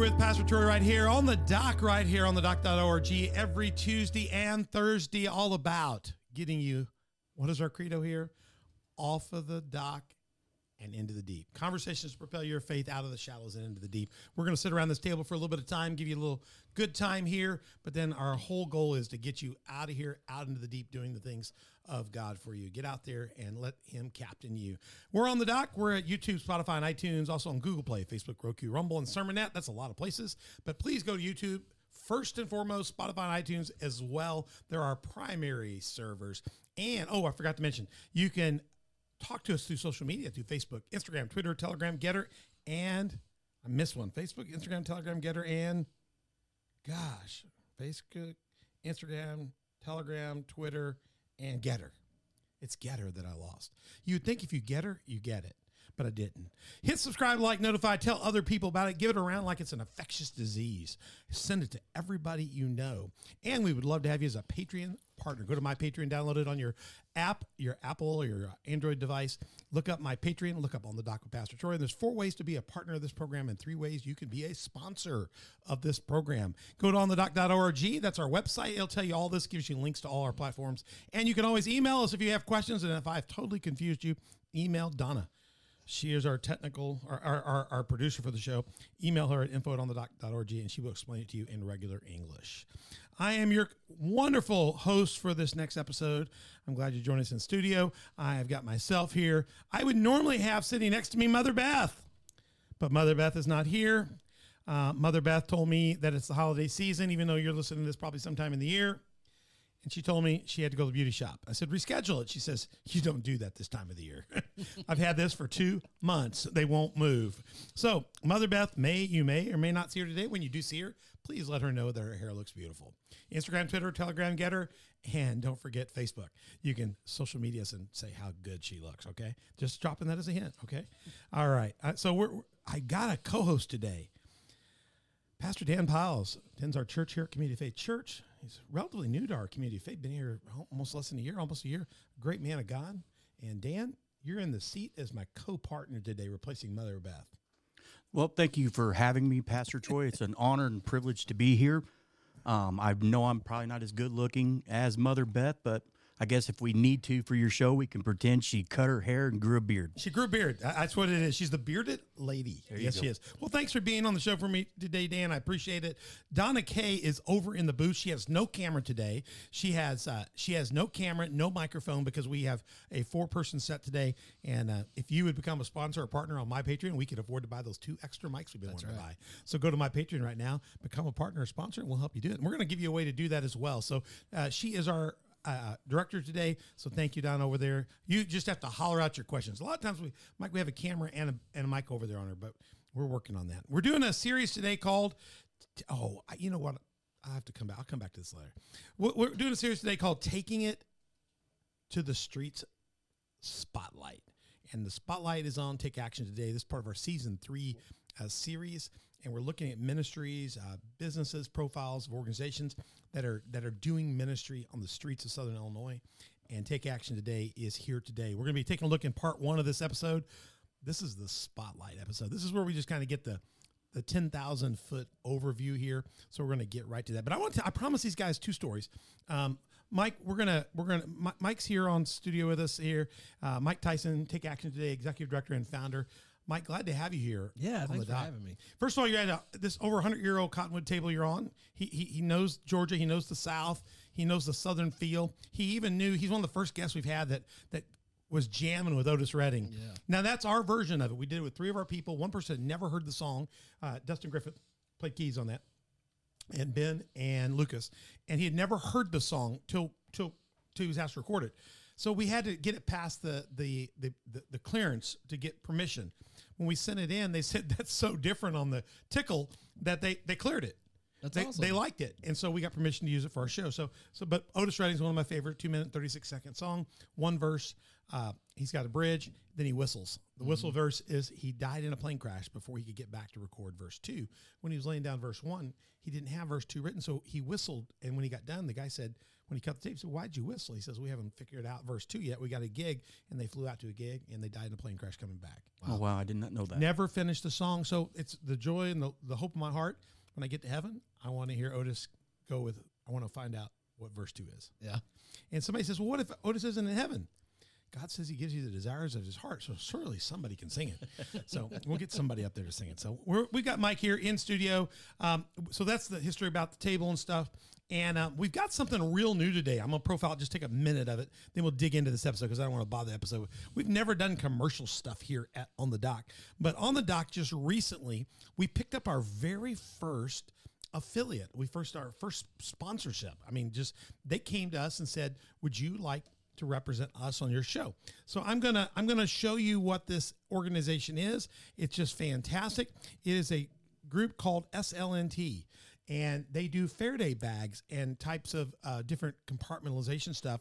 with Pastor Troy right here on the dock, right here on the dock.org every Tuesday and Thursday, all about getting you, what is our credo here? Off of the dock and into the deep. Conversations to propel your faith out of the shallows and into the deep. We're going to sit around this table for a little bit of time, give you a little good time here, but then our whole goal is to get you out of here, out into the deep, doing the things of God for you. Get out there and let Him captain you. We're on the dock. We're at YouTube, Spotify, and iTunes, also on Google Play, Facebook, Roku, Rumble, and Sermonette. That's a lot of places, but please go to YouTube. First and foremost, Spotify and iTunes as well. There are our primary servers. And oh, I forgot to mention, you can talk to us through social media through Facebook, Instagram, Twitter, Telegram, GETTR, and I missed one Facebook, Instagram, Telegram, GETTR, and gosh, Facebook, Instagram, Telegram, Twitter, and GETTR. It's GETTR that I lost. You'd think if you get her, you get it, but I didn't. Hit subscribe, like, notify, tell other people about it, give it around like it's an infectious disease. Send it to everybody you know. And we would love to have you as a Patreon partner. Go to my Patreon, download it on your app, your Apple or your Android device. Look up my Patreon, look up on the doc with Pastor Troy. And there's four ways to be a partner of this program and three ways you can be a sponsor of this program. Go to onthedock.org. That's our website. It'll tell you all this, gives you links to all our platforms. And you can always email us if you have questions. And if I've totally confused you, email Donna. She is our technical, our, our, our, our producer for the show. Email her at info at onthedock.org and she will explain it to you in regular English. I am your wonderful host for this next episode. I'm glad you joined us in studio. I've got myself here. I would normally have sitting next to me Mother Beth, but Mother Beth is not here. Uh, Mother Beth told me that it's the holiday season, even though you're listening to this probably sometime in the year. And she told me she had to go to the beauty shop. I said, reschedule it. She says, You don't do that this time of the year. I've had this for two months. They won't move. So, Mother Beth, may you may or may not see her today. When you do see her, please let her know that her hair looks beautiful. Instagram, Twitter, Telegram, GETTR. And don't forget Facebook. You can social media us and say how good she looks, okay? Just dropping that as a hint, okay? All right. Uh, so, we're, I got a co host today. Pastor Dan Piles attends our church here at Community Faith Church. He's relatively new to our community of faith, been here almost less than a year, almost a year. Great man of God. And Dan, you're in the seat as my co partner today, replacing Mother Beth. Well, thank you for having me, Pastor Troy. It's an honor and privilege to be here. Um, I know I'm probably not as good looking as Mother Beth, but I guess if we need to for your show, we can pretend she cut her hair and grew a beard. She grew a beard. That's what it is. She's the bearded lady. yes, go. she is. Well, thanks for being on the show for me today, Dan. I appreciate it. Donna Kay is over in the booth. She has no camera today. She has uh, she has no camera, no microphone because we have a four person set today. And uh, if you would become a sponsor or partner on my Patreon, we could afford to buy those two extra mics we've been That's wanting right. to buy. So go to my Patreon right now, become a partner or sponsor, and we'll help you do it. And we're going to give you a way to do that as well. So uh, she is our uh, director today. So thank you, Don, over there. You just have to holler out your questions. A lot of times we, Mike, we have a camera and a, and a mic over there on her, but we're working on that. We're doing a series today called, oh, you know what? I have to come back. I'll come back to this later. We're doing a series today called Taking It to the Streets Spotlight. And the spotlight is on Take Action today. This is part of our season three uh, series and we're looking at ministries, uh, businesses, profiles of organizations that are that are doing ministry on the streets of Southern Illinois. And Take Action Today is here today. We're going to be taking a look in part one of this episode. This is the spotlight episode. This is where we just kind of get the the 10,000 foot overview here. So we're going to get right to that. But I want to, I promise these guys two stories. Um, Mike, we're gonna we're gonna Mike's here on studio with us here. Uh, Mike Tyson, Take Action Today, executive director and founder. Mike, glad to have you here. Yeah, thanks for having me. First of all, you're at a, this over 100 year old cottonwood table you're on. He, he, he knows Georgia. He knows the South. He knows the Southern feel. He even knew he's one of the first guests we've had that that was jamming with Otis Redding. Yeah. Now that's our version of it. We did it with three of our people. One person had never heard the song. Uh, Dustin Griffith played keys on that, and Ben and Lucas, and he had never heard the song till till till he was asked to record it. So we had to get it past the the the, the, the clearance to get permission when we sent it in, they said that's so different on the tickle that they they cleared it. That's they, awesome. they liked it, and so we got permission to use it for our show. So, so but Otis Redding is one of my favorite two minute thirty six second song. One verse, uh, he's got a bridge, then he whistles. The whistle mm-hmm. verse is he died in a plane crash before he could get back to record verse two. When he was laying down verse one, he didn't have verse two written, so he whistled. And when he got done, the guy said, when he cut the tape, he said, "Why'd you whistle?" He says, "We haven't figured out verse two yet. We got a gig, and they flew out to a gig, and they died in a plane crash coming back." Oh wow, I did not know that. Never finished the song. So it's the joy and the, the hope of my heart. When I get to heaven, I want to hear Otis go with, I want to find out what verse two is. Yeah. And somebody says, well, what if Otis isn't in heaven? God says he gives you the desires of his heart. So surely somebody can sing it. So we'll get somebody up there to sing it. So we got Mike here in studio. Um, so that's the history about the table and stuff. And uh, we've got something real new today. I'm to profile, just take a minute of it. Then we'll dig into this episode because I don't want to bother the episode. We've never done commercial stuff here at on the dock. But on the dock just recently, we picked up our very first affiliate. We first our first sponsorship. I mean, just they came to us and said, "Would you like to represent us on your show?" So I'm gonna I'm gonna show you what this organization is. It's just fantastic. It is a group called SLNT. And they do Faraday bags and types of uh, different compartmentalization stuff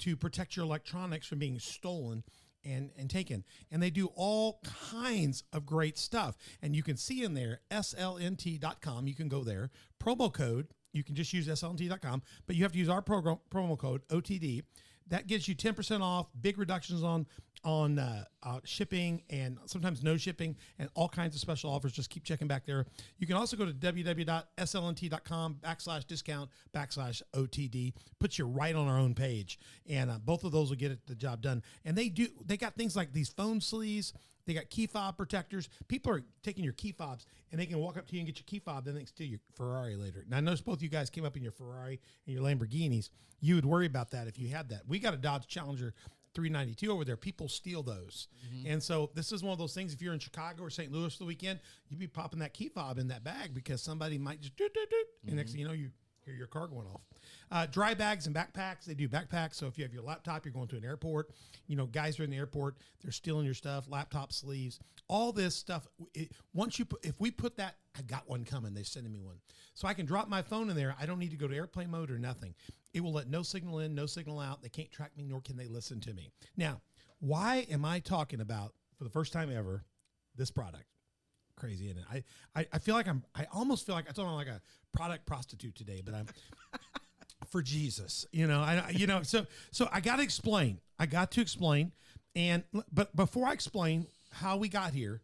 to protect your electronics from being stolen and and taken and they do all kinds of great stuff and you can see in there slnt.com you can go there promo code you can just use slnt.com but you have to use our program promo code otd that gives you 10% off big reductions on on uh, uh, shipping and sometimes no shipping and all kinds of special offers. Just keep checking back there. You can also go to www.slnt.com backslash discount backslash otd puts you right on our own page. And uh, both of those will get it, the job done. And they do they got things like these phone sleeves they got key fob protectors. People are taking your key fobs and they can walk up to you and get your key fob, then they can steal your Ferrari later. Now, I noticed both you guys came up in your Ferrari and your Lamborghinis. You would worry about that if you had that. We got a Dodge Challenger 392 over there. People steal those. Mm-hmm. And so this is one of those things. If you're in Chicago or St. Louis for the weekend, you'd be popping that key fob in that bag because somebody might just doot, doot, doot, and next mm-hmm. thing you know, you your car going off. Uh, dry bags and backpacks. They do backpacks. So if you have your laptop, you're going to an airport. You know, guys are in the airport. They're stealing your stuff. Laptop sleeves. All this stuff. It, once you put, if we put that, I got one coming. They're sending me one, so I can drop my phone in there. I don't need to go to airplane mode or nothing. It will let no signal in, no signal out. They can't track me, nor can they listen to me. Now, why am I talking about for the first time ever this product? Crazy, isn't it? I, I, I feel like I'm. I almost feel like I told I'm like a product prostitute today, but I'm for Jesus. You know, I you know, so so I got to explain. I got to explain. And but before I explain how we got here,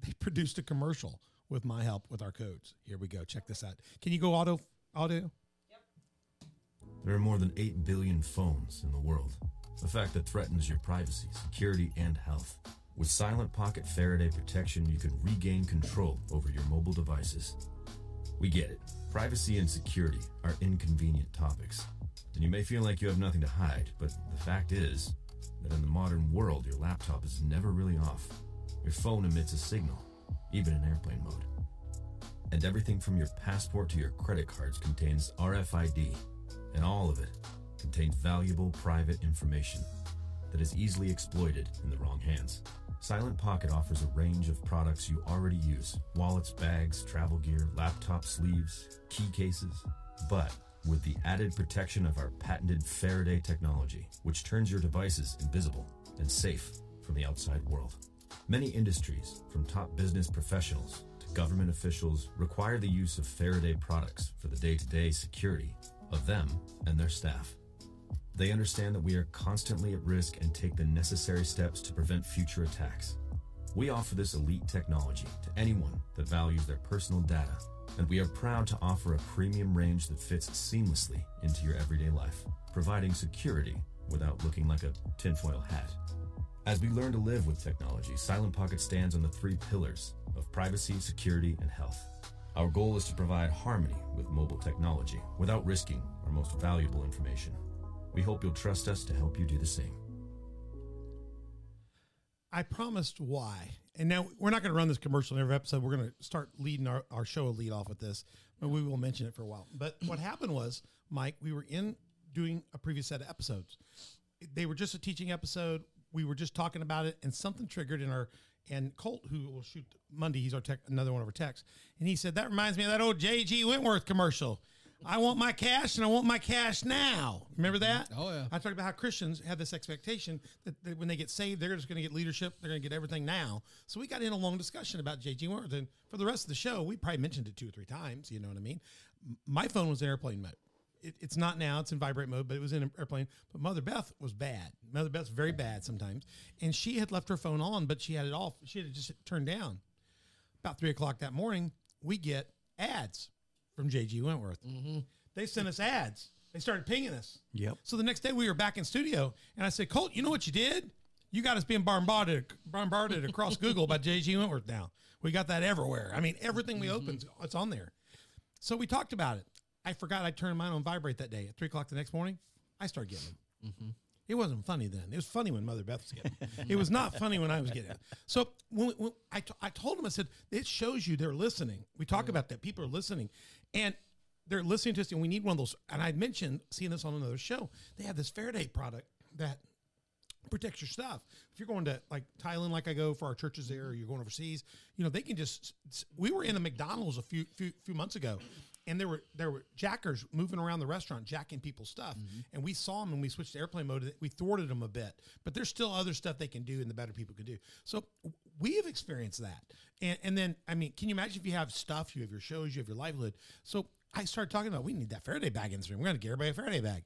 they produced a commercial with my help with our codes. Here we go. Check this out. Can you go auto audio? There are more than 8 billion phones in the world, a fact that threatens your privacy, security, and health. With Silent Pocket Faraday protection, you can regain control over your mobile devices. We get it. Privacy and security are inconvenient topics, and you may feel like you have nothing to hide, but the fact is that in the modern world, your laptop is never really off. Your phone emits a signal, even in airplane mode. And everything from your passport to your credit cards contains RFID, and all of it contains valuable private information that is easily exploited in the wrong hands. Silent Pocket offers a range of products you already use wallets, bags, travel gear, laptop sleeves, key cases. But with the added protection of our patented Faraday technology, which turns your devices invisible and safe from the outside world. Many industries, from top business professionals to government officials, require the use of Faraday products for the day to day security of them and their staff. They understand that we are constantly at risk and take the necessary steps to prevent future attacks. We offer this elite technology to anyone that values their personal data, and we are proud to offer a premium range that fits seamlessly into your everyday life, providing security without looking like a tinfoil hat. As we learn to live with technology, Silent Pocket stands on the three pillars of privacy, security, and health. Our goal is to provide harmony with mobile technology without risking our most valuable information. We hope you'll trust us to help you do the same. I promised why. And now we're not going to run this commercial in every episode. We're going to start leading our, our show a lead off with this, but we will mention it for a while. But what happened was, Mike, we were in doing a previous set of episodes. They were just a teaching episode. We were just talking about it, and something triggered in our And Colt, who will shoot Monday, he's our tech, another one of our techs, and he said that reminds me of that old J.G. Wentworth commercial. I want my cash and I want my cash now. Remember mm-hmm. that? Oh, yeah. I talked about how Christians have this expectation that, that when they get saved, they're just going to get leadership. They're going to get everything now. So we got in a long discussion about J.G. And for the rest of the show, we probably mentioned it two or three times. You know what I mean? My phone was in airplane mode. It, it's not now; it's in vibrate mode, but it was in airplane. But Mother Beth was bad. Mother Beth's very bad sometimes, and she had left her phone on, but she had it off. She had it just turned down. About three o'clock that morning, we get ads from J.G. Wentworth. Mm-hmm. They sent us ads. They started pinging us. Yep. So the next day we were back in studio, and I said, Colt, you know what you did? You got us being bombarded, bombarded across Google by J.G. Wentworth now. We got that everywhere. I mean, everything we mm-hmm. open, it's on there. So we talked about it. I forgot I turned mine on vibrate that day at three o'clock the next morning. I started getting them. Mm-hmm. It wasn't funny then. It was funny when Mother Beth was getting it. It was not funny when I was getting it. So when, when I, t- I told him, I said, it shows you they're listening. We talk about that. People are listening. And they're listening to us, and we need one of those. And I mentioned seeing this on another show. They have this Faraday product that protects your stuff. If you're going to like Thailand, like I go for our churches there, or you're going overseas, you know they can just. We were in a McDonald's a few few, few months ago, and there were there were jackers moving around the restaurant jacking people's stuff, mm-hmm. and we saw them and we switched to airplane mode. We thwarted them a bit, but there's still other stuff they can do, and the better people can do. So we have experienced that, and and then I mean, can you imagine if you have stuff, you have your shows, you have your livelihood. So I started talking about we need that Faraday bag in this room. We're going to get everybody a Faraday bag.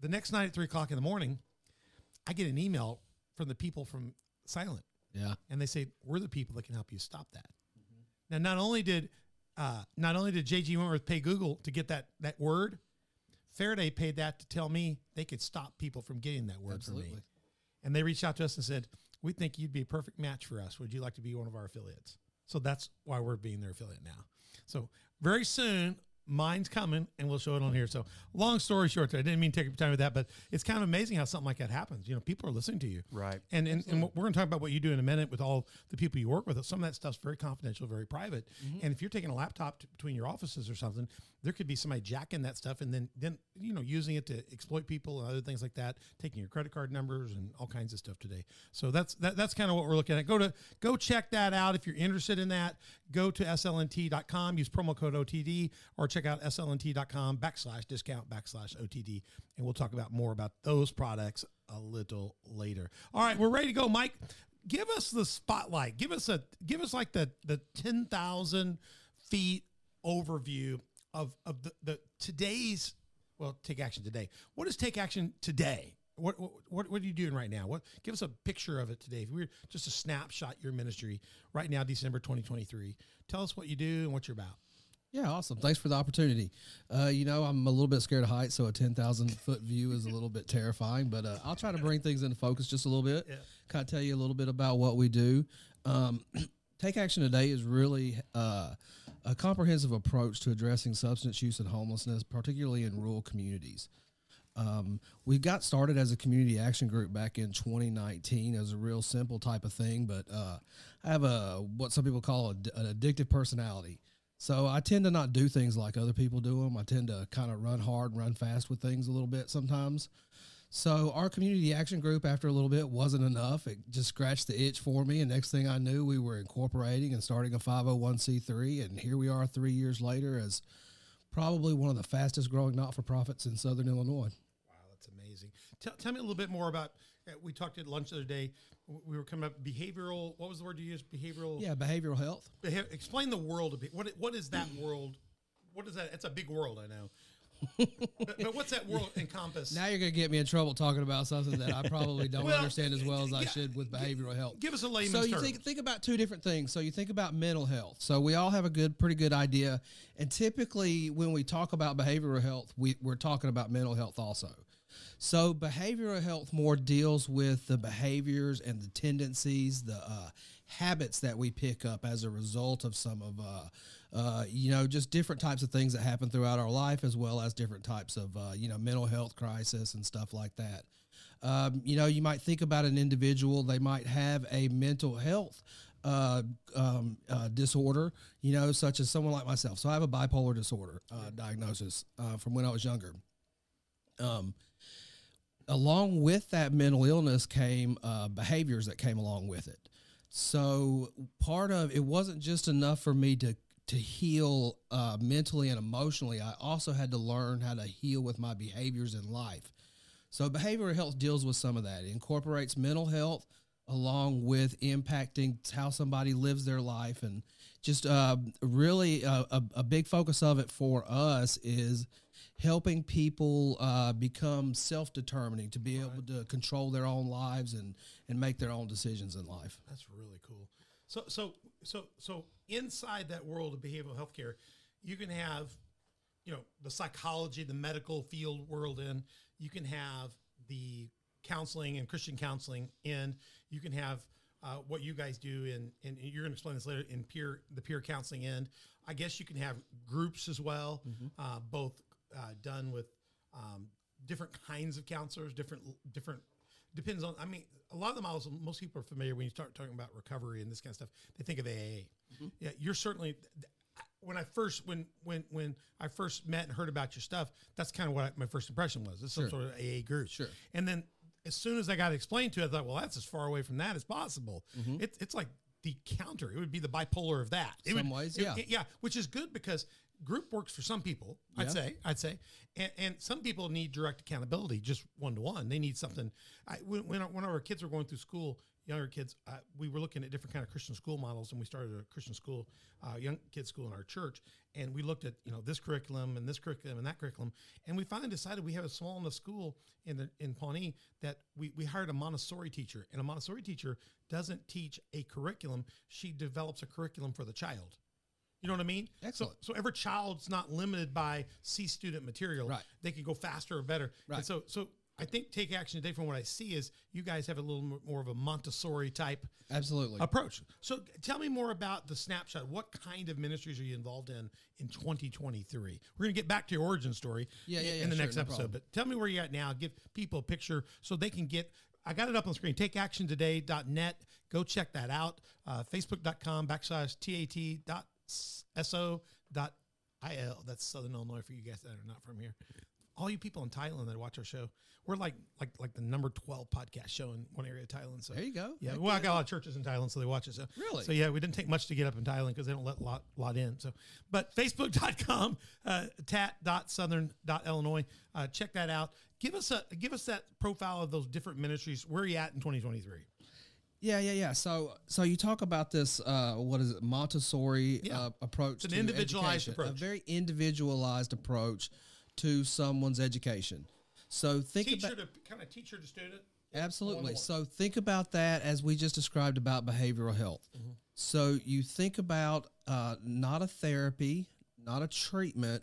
The next night at three o'clock in the morning, I get an email from the people from Silent, Yeah. and they say we're the people that can help you stop that. Now, not only did uh, not only did JG Wentworth pay Google to get that that word, Faraday paid that to tell me they could stop people from getting that word for me. And they reached out to us and said, "We think you'd be a perfect match for us. Would you like to be one of our affiliates?" So that's why we're being their affiliate now. So very soon, mine's coming, and we'll show it on here. So long story short, I didn't mean to take up time with that, but it's kind of amazing how something like that happens. You know, people are listening to you, Right. And and, and we're going to talk about what you do in a minute with all the people you work with. Some of that stuff's very confidential, very private. Mm-hmm. And if you're taking a laptop to, between your offices or something, there could be somebody jacking that stuff and then then you know using it to exploit people and other things like that, taking your credit card numbers and all kinds of stuff today. So that's that, that's kind of what we're looking at. Go to go check that out if you're interested in that. Go to slnt.com, use promo code OTD, or check out slnt.com backslash discount backslash OTD, and we'll talk about more about those products a little later. All right, we're ready to go, Mike. Give us the spotlight. Give us a give us like the the ten thousand feet overview of of the, the today's well take action today. What is take action today? What, what what are you doing right now? What give us a picture of it today? If We're just a snapshot your ministry right now, December twenty twenty three. Tell us what you do and what you're about. Yeah, awesome. Thanks for the opportunity. Uh, you know, I'm a little bit scared of heights, so a 10,000 foot view is a little bit terrifying, but uh, I'll try to bring things into focus just a little bit. Yeah. Kind of tell you a little bit about what we do. Um, Take Action Today is really uh, a comprehensive approach to addressing substance use and homelessness, particularly in rural communities. Um, we got started as a community action group back in 2019 as a real simple type of thing, but uh, I have a what some people call a, an addictive personality. So I tend to not do things like other people do them. I tend to kind of run hard run fast with things a little bit sometimes. So our community action group, after a little bit, wasn't enough. It just scratched the itch for me, and next thing I knew, we were incorporating and starting a 501c3, and here we are three years later as probably one of the fastest growing not for profits in Southern Illinois. Wow, that's amazing. Tell, tell me a little bit more about. uh, We talked at lunch the other day. We were coming up behavioral. What was the word you used? Behavioral. Yeah, behavioral health. Explain the world a bit. What what is that world? What is that? It's a big world, I know. but, but what's that world encompass? Now you're going to get me in trouble talking about something that I probably don't Well, understand as well as I should with behavioral health. Give us a layman's So you term. think think about two different things. So you think about mental health. So we all have a good, pretty good idea, and typically when we talk about behavioral health, we, we're talking about mental health also. So behavioral health more deals with the behaviors and the tendencies, the uh, habits that we pick up as a result of some of, uh, uh, you know, just different types of things that happen throughout our life, as well as different types of, uh, you know, mental health crisis and stuff like that. Um, you know, you might think about an individual; they might have a mental health uh, um, uh, disorder, you know, such as someone like myself. So I have a bipolar disorder uh, diagnosis uh, from when I was younger. Um, along with that mental illness came uh, behaviors that came along with it. So part of it wasn't just enough for me to to heal uh, mentally and emotionally. I also had to learn how to heal with my behaviors in life. So behavioral health deals with some of that. It incorporates mental health along with impacting how somebody lives their life and just uh, really uh, a, a, big focus of it for us is helping people uh, become self-determining to be right. able to control their own lives and and make their own decisions in life that's really cool so so so so inside that world of behavioral health care you can have you know the psychology the medical field world in you can have the counseling and christian counseling and you can have uh, what you guys do in, and you're going to explain this later in peer the peer counseling end. I guess you can have groups as well, mm-hmm. uh, both uh, done with um, different kinds of counselors, different different depends on. I mean, a lot of the models most people are familiar when you start talking about recovery and this kind of stuff. They think of AA. Mm-hmm. Yeah, you're certainly. When I first when when when I first met and heard about your stuff, that's kind of what I, my first impression was. It's some sort of AA group. Sure. And then as soon as I got explained to it, I thought, well, that's as far away from that as possible. Mm-hmm. It, it's like the counter. It would be the bipolar of that. It some would, ways, yeah, it, yeah, which is good because group works for some people. I'd say, I'd say, and, and some people need direct accountability, just one to one. They need something. I when when, when our kids were going through school, younger kids, uh, we were looking at different kind of Christian school models, and we started a Christian school, uh, young kids school in our church, and we looked at you know this curriculum and this curriculum and that curriculum, and we finally decided we have a small enough school in the in Pawnee that we we hired a Montessori teacher, and a Montessori teacher doesn't teach a curriculum; she develops a curriculum for the child. You know what I mean? Excellent. So, so every child's not limited by C student material. Right. They can go faster or better. Right. And so, so I think take action today from what I see is you guys have a little more of a Montessori type absolutely approach. So tell me more about the snapshot. What kind of ministries are you involved in in 2023? We're going to get back to your origin story yeah, yeah, yeah, in the sure, next no episode, problem. but tell me where you're at now. Give people a picture so they can get I got it up on the screen. TakeActionToday.net. Go check that out. Uh, Facebook.com backslash TAT.so.il. That's Southern Illinois for you guys that are not from here all you people in Thailand that watch our show, we're like like like the number twelve podcast show in one area of Thailand. So there you go. Yeah, well, I got a lot of churches in Thailand, so they watch it. So really, so yeah, we didn't take much to get up in Thailand because they don't let lot lot in. So, but Facebook.com, uh, tat.southern.illinois, uh, check that out. Give us a give us that profile of those different ministries. Where are you at in twenty twenty three? Yeah, yeah, yeah. So, so you talk about this. Uh, what is it? Montessori Yeah. uh, approach. It's an to individualized education, approach. A very individualized approach to someone's education. So think Teacher about to kind of teacher to student. absolutely. So think about that as we just described about behavioral health. Mm-hmm. So you think about uh, not a therapy, not a treatment,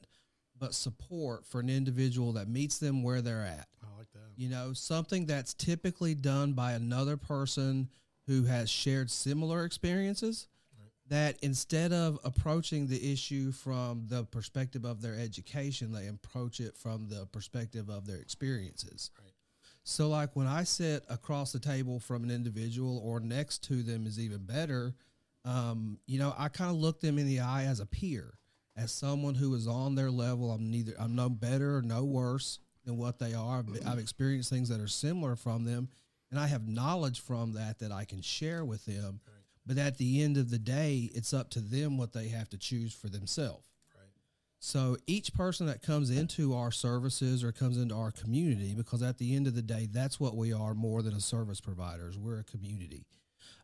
but support for an individual that meets them where they're at. I like that. You know, something that's typically done by another person who has shared similar experiences. That instead of approaching the issue from the perspective of their education, they approach it from the perspective of their experiences. Right. So, like when I sit across the table from an individual or next to them is even better, um, you know, I kind of look them in the eye as a peer, as someone who is on their level. I'm neither, I'm no better or no worse than what they are. I've, I've experienced things that are similar from them, and I have knowledge from that that I can share with them. But at the end of the day, it's up to them what they have to choose for themselves. Right. So each person that comes into our services or comes into our community, because at the end of the day, that's what we are more than a service providers. We're a community.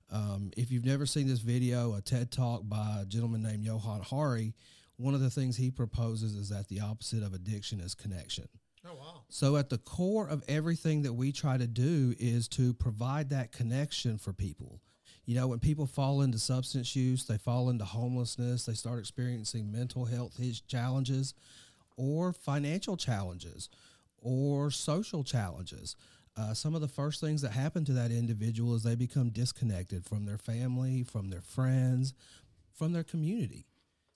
Um, if you've never seen this video, a TED talk by a gentleman named Johann Hari, one of the things he proposes is that the opposite of addiction is connection. Oh wow. So at the core of everything that we try to do is to provide that connection for people. You know, when people fall into substance use, they fall into homelessness, they start experiencing mental health challenges or financial challenges or social challenges. Uh, some of the first things that happen to that individual is they become disconnected from their family, from their friends, from their community.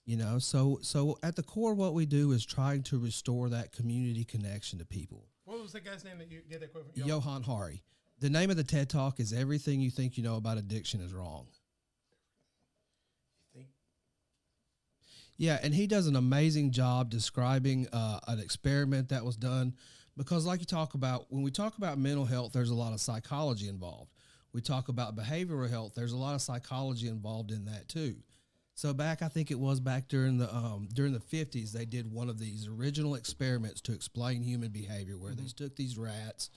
You know, so so at the core, what we do is trying to restore that community connection to people. What was the guy's name that you get that quote from? Johann Hari. The name of the TED Talk is Everything You Think You Know About Addiction is Wrong. think? Yeah, and he does an amazing job describing uh, an experiment that was done because, like you talk about, when we talk about mental health, there's a lot of psychology involved. We talk about behavioral health. There's a lot of psychology involved in that too. So back, I think it was back during the um, during the 50s, they did one of these original experiments to explain human behavior, where they took these rats,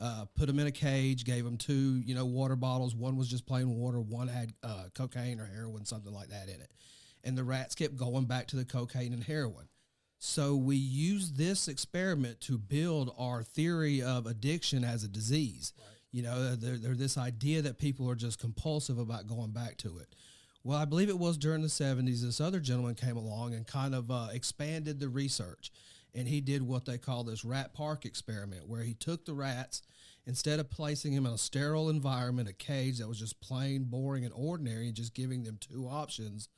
uh, put them in a cage, gave them two, you know, water bottles. One was just plain water. One had uh, cocaine or heroin, something like that in it. And the rats kept going back to the cocaine and heroin. So we use this experiment to build our theory of addiction as a disease. You know, there, there this idea that people are just compulsive about going back to it. Well, I believe it was during the 70s, this other gentleman came along and kind of uh, expanded the research. And he did what they call this rat park experiment, where he took the rats, instead of placing them in a sterile environment, a cage that was just plain, boring, and ordinary, and just giving them two options,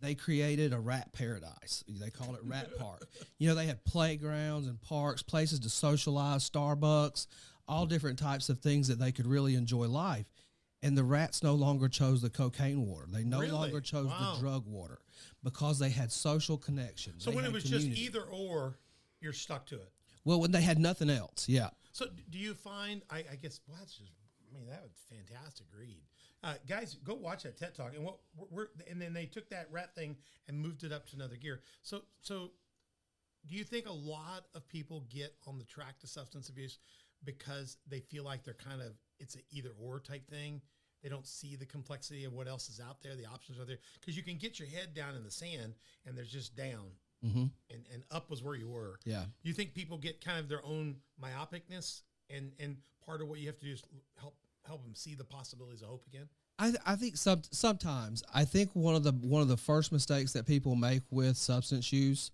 they created a rat paradise. They called it Rat Park. You know, they had playgrounds and parks, places to socialize, Starbucks, all different types of things that they could really enjoy life. And the rats no longer chose the cocaine water. They no Really? longer chose Wow. the drug water because they had social connection. So They when it was community. just either or, you're stuck to it. well, when they had nothing else, yeah. So do you find? I, I guess well, that's just. I mean, that was fantastic read, uh, guys. Go watch that TED talk, and what we're, we're and then they took that rat thing and moved it up to another gear. So so, do you think a lot of people get on the track to substance abuse because they feel like they're kind of it's an either or type thing? They don't see the complexity of what else is out there. The options are there because you can get your head down in the sand and there's just down, Mm-hmm. and and up was where you were. Yeah. You think people get kind of their own myopicness, and and part of what you have to do is help help them see the possibilities of hope again. I, th- I think some, sometimes I think one of the one of the first mistakes that people make with substance use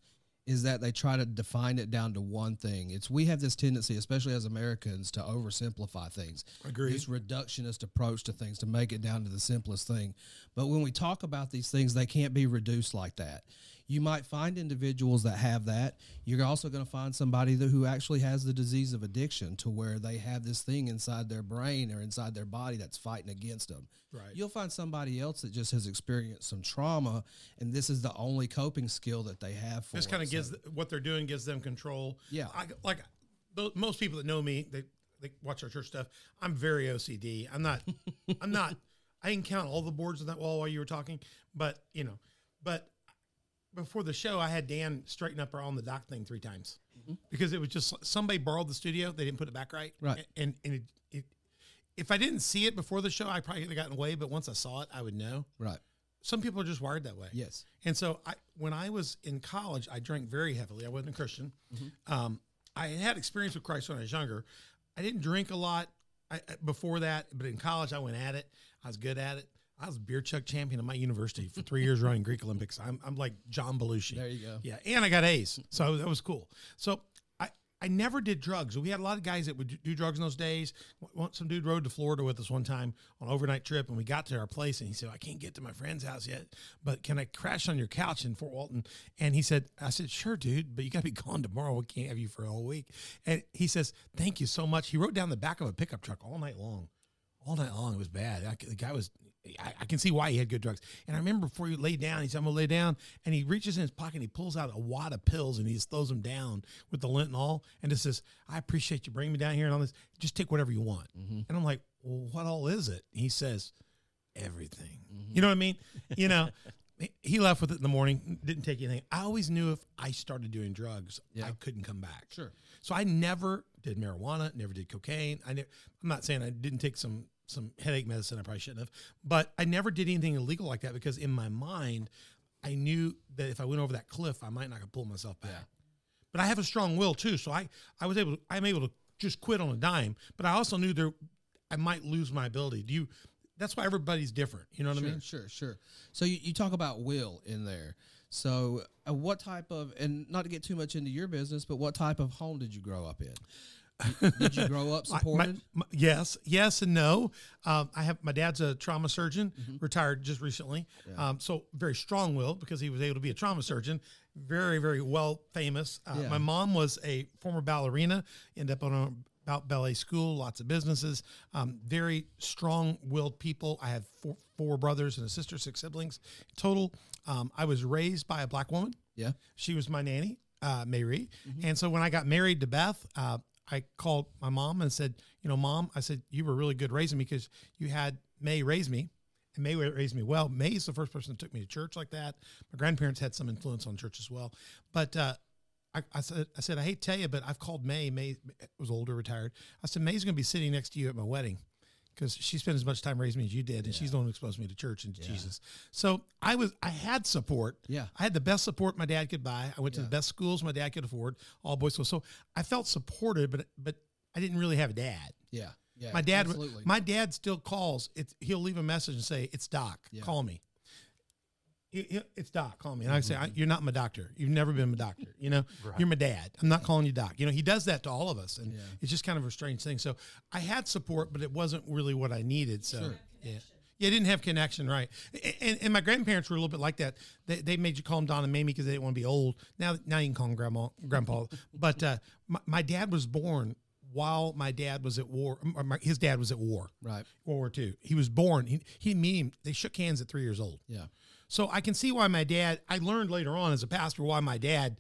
is that they try to define it down to one thing. It's we have this tendency, especially as Americans, to oversimplify things. Agreed. This reductionist approach to things to make it down to the simplest thing. But when we talk about these things, they can't be reduced like that. You might find individuals that have that. You're also going to find somebody that, who actually has the disease of addiction to where they have this thing inside their brain or inside their body that's fighting against them. Right. You'll find somebody else that just has experienced some trauma, and this is the only coping skill that they have for This kind of gives So- what they're doing gives them control. Yeah. I, like most people that know me, they they watch our church stuff. I'm very OCD. I'm not. I'm not. I didn't count all the boards on that wall while you were talking, but you know, but before the show, I had Dan straighten up our on the dock thing three times because it was just somebody borrowed the studio. They didn't put it back right. Right. And and it, it if I didn't see it before the show, I probably would have gotten away. But once I saw it, I would know. right. Some people are just wired that way. Yes. And so I, when I was in college, I drank very heavily. I wasn't a Christian. Um, I had experience with Christ when I was younger. I didn't drink a lot I- before that, but in college, I went at it. I was good at it. I was beer chuck champion at my university for three years running Greek Olympics. I'm, I'm like John Belushi. There you go. Yeah, and I got A's, so that was cool. So I I never did drugs. We had a lot of guys that would do drugs in those days. One- Some dude rode to Florida with us one time on an overnight trip, and we got to our place, and he said, "I can't get to my friend's house yet, but can I crash on your couch in Fort Walton?" And he said, "I said, sure, dude, but you got to be gone tomorrow. We can't have you for a whole week." And he says, "Thank you so much." He wrote down the back of a pickup truck all night long all night long. It was bad. I, the guy was. I, I can see why he had good drugs. And I remember before he laid down, he said, "I'm gonna lay down," and he reaches in his pocket and he pulls out a wad of pills and he just throws them down with the lint and all, and just says, "I appreciate you bringing me down here and all this. Just take whatever you want." Mm-hmm. And I'm like, "Well, what all is it?" he says, "Everything." Mm-hmm. You know what I mean? You know. he- He left with it in the morning, didn't take anything. I always knew if I started doing drugs, Yeah. I couldn't come back. Sure. So I never did marijuana, never did cocaine. I ne- I'm not saying I didn't take some some headache medicine. I probably shouldn't have, but I never did anything illegal like that because in my mind, I knew that if I went over that cliff, I might not pull myself back. But I have a strong will too, so I I was able I'm able to just quit on a dime. But I also knew there I might lose my ability. Do you? That's why everybody's different. You know what Sure, I mean? sure, sure. So you, you talk about will in there. So uh, what type of, and not to get too much into your business, but what type of home did you grow up in? did you grow up My- my- supported? my- yes, yes, and no. Um, I have my dad's a trauma surgeon, Mm-hmm. retired just recently. Um, so very strong willed because he was able to be a trauma surgeon. Very, very well famous. Uh, Yeah. My mom was a former ballerina, ended up on a about ballet school, lots of businesses. Um, very strong willed people. I have four, four brothers and a sister, six siblings total. Um, I was raised by a black woman. yeah. She was my nanny, uh, Mary. And so when I got married to Beth, uh, I called my mom and said, you know, mom, I said you were really good raising me because you had May raise me, and May raised me well. May is the first person that took me to church like that. My grandparents had some influence on church as well, but. uh I, I said, I said, I hate to tell you, but I've called May. May was older, retired. I said, May's going to be sitting next to you at my wedding because she spent as much time raising me as you did, and she's the one who exposed me to church and to Jesus. So I was, I had support. Yeah. I had the best support my dad could buy. I went to the best schools my dad could afford, all boys schools. So I felt supported, but but I didn't really have a dad. Yeah. Yeah. My dad, Absolutely. my dad still calls. It's he'll leave a message and say, "It's Doc. Yeah. Call me." He- he- It's Doc. Call me. And I say, Mm-hmm. I, "You're not my doctor. You've never been my doctor. You know, you're my dad. I'm not calling you Doc." You know, he does that to all of us, and Yeah. it's just kind of a strange thing. So I had support, but it wasn't really what I needed. So Sure. yeah. Yeah, didn't have connection, right? And, and my grandparents were a little bit like that. They, they made you call them Don and Mamie because they didn't want to be old. Now, now you can call them Grandma, Grandpa. but uh, my, my dad was born while my dad was at war. or my- His dad was at war. right. World War II. He was born. He, he didn't him. They shook hands at three years old. Yeah. So I can see why my dad. I learned later on as a pastor why my dad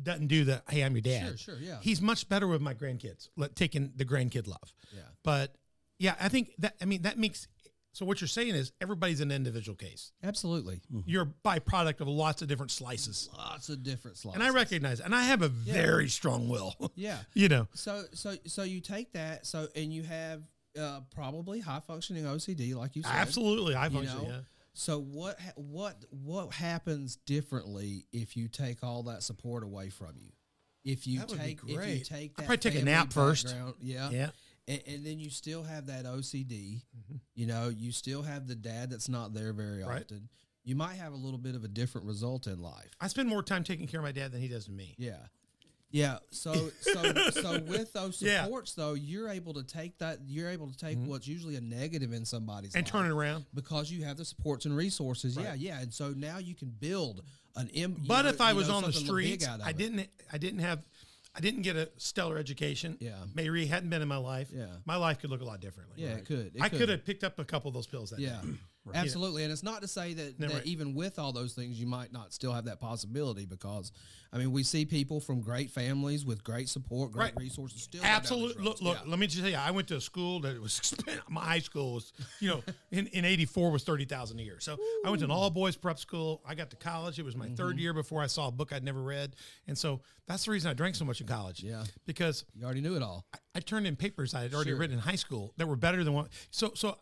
doesn't do the "Hey, I'm your dad." Sure, sure, yeah. He's much better with my grandkids, like, taking the grandkid love. Yeah. But yeah, I think that. I mean, that makes. So what you're saying is everybody's an individual case. Absolutely. You're a byproduct of lots of different slices, Lots of different slices. and I recognize. And I have a very strong will. Yeah. you know. So so so you take that so and you have uh, probably high functioning OCD like you said. Absolutely, I You know? yeah. So what what what happens differently if you take all that support away from you? If you That take if you take I'd probably take a nap first. yeah, Yeah. and, and then you still have that OCD. Mm-hmm. You know, you still have the dad that's not there very Right. often. You might have a little bit of a different result in life. I spend more time taking care of my dad than he does to me. Yeah. Yeah. So so so with those Yeah. supports though, you're able to take that you're able to take what's usually a negative in somebody's Mm-hmm. And life turn it around. because you have the supports and resources. Yeah, yeah. And so now you can build an M But know- if I was know, on the something big streets, I it. didn't. I didn't have. I didn't get a stellar education. Yeah. Mary hadn't been in my life. Yeah. my life could look a lot differently. Yeah, it could. It I could. could have picked up a couple of those pills that Yeah. day. Absolutely. And it's not to say that, No, that right. even with all those things, you might not still have that possibility because, I mean, we see people from great families with great support, great Right. resources still. go down these Absolutely. Look, look. Yeah. Let me just tell you, I went to a school that was expen- my high school was, you know, in, in '84 was thirty thousand a year. So I went to an all boys prep school. I got to college. It was my third Mm-hmm. year before I saw a book I'd never read, and so that's the reason I drank so much in college. Yeah. because You already knew it all. I, I turned in papers I had already Sure. written in high school that were better than what. So so I,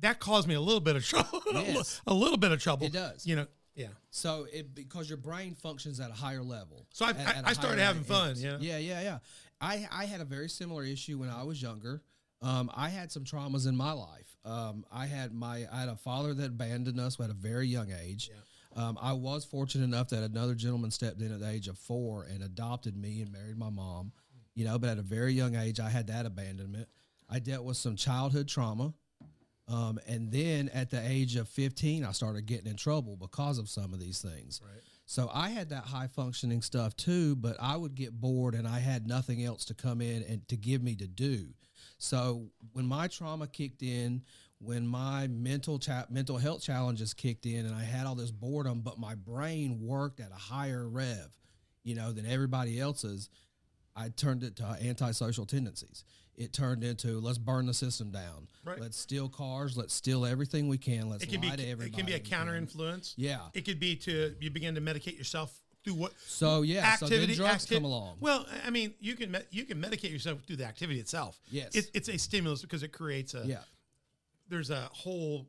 that caused me a little bit of trouble. Yes. a little bit of trouble. It does. You know. Yeah. So it because your brain functions at a higher level. So I- at- I- at I started having rate. fun, know? Yeah, yeah, yeah. I I had a very similar issue when I was younger. Um, I had some traumas in my life. Um, I had my I had a father that abandoned us at a very young age. Um, I was fortunate enough that another gentleman stepped in at the age of four and adopted me and married my mom. You know, but at a very young age, I had that abandonment. I dealt with some childhood trauma. Um, and then at the age of 15, I started getting in trouble because of some of these things. Right. So I had that high functioning stuff too, but I would get bored and I had nothing else to come in and to give me to do. So when my trauma kicked in, when my mental cha- mental health challenges kicked in, and I had all this boredom, but my brain worked at a higher rev, you know, than everybody else's. I turned it to antisocial tendencies. It turned into let's burn the system down. Right. Let's steal cars. Let's steal everything we can. Let's It can be. lie to It can be a counter influence. Yeah. It could be to you begin to medicate yourself through what So yeah, so activity drugs acti- come along. Well, I mean, you can you can medicate yourself through the activity itself. Yes. it, it's a stimulus because it creates a. yeah, There's a whole.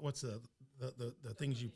What's the the the, the things you.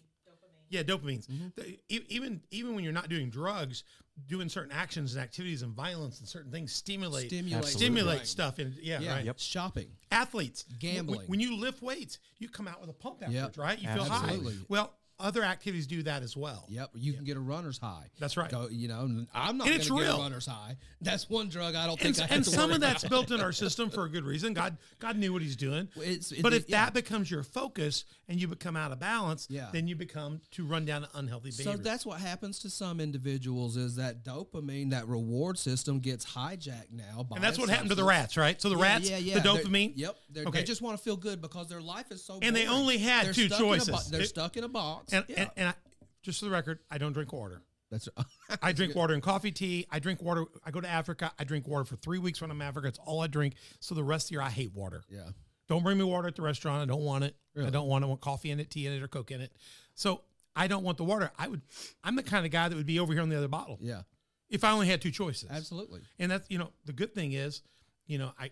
Yeah, dopamines. Mm-hmm. The- e- even even when you're not doing drugs, doing certain actions and activities and violence and certain things stimulate Stimulate stimulate the stuff. And yeah, yeah. right. Shopping. Athletes, w- w- Gambling. When, you lift weights, you come out with a pump afterwards, right? You feel high. Well, other activities do that as well. Yep, you can get a runner's high. That's right. Go, you know, I'm not going it's to get a real. runner's high. That's one drug I don't and, think I and some of that's built in our system for a good reason. God, God knew what He's doing. It's- it- but it- if yeah. that becomes your focus and you become out of balance, Yeah. then you become to run down unhealthy So that's what happens to some individuals is that dopamine, that reward system gets hijacked now. By and that's what happened to the rats, right? So the Yeah, rats, yeah, yeah. the They're- dopamine. Yep. They're, Okay. They just want to feel good because their life is so. And they only had They're two a bo- choices. they're It- stuck in a box. And, yeah. and, and I, just for the record, I don't drink water. That's I drink water and coffee tea. I drink water. I go to Africa. I drink water for three weeks when I'm in Africa. It's all I drink. So the rest of the year, I hate water. yeah. Don't bring me water at the restaurant. I don't want it. I don't want it. I want coffee in it, tea in it, or Coke in it. So I don't want the water. I would. I'm the kind of guy that would be over here on the other bottle Yeah. if I only had two choices. Absolutely. And that's you know the good thing is, you know I.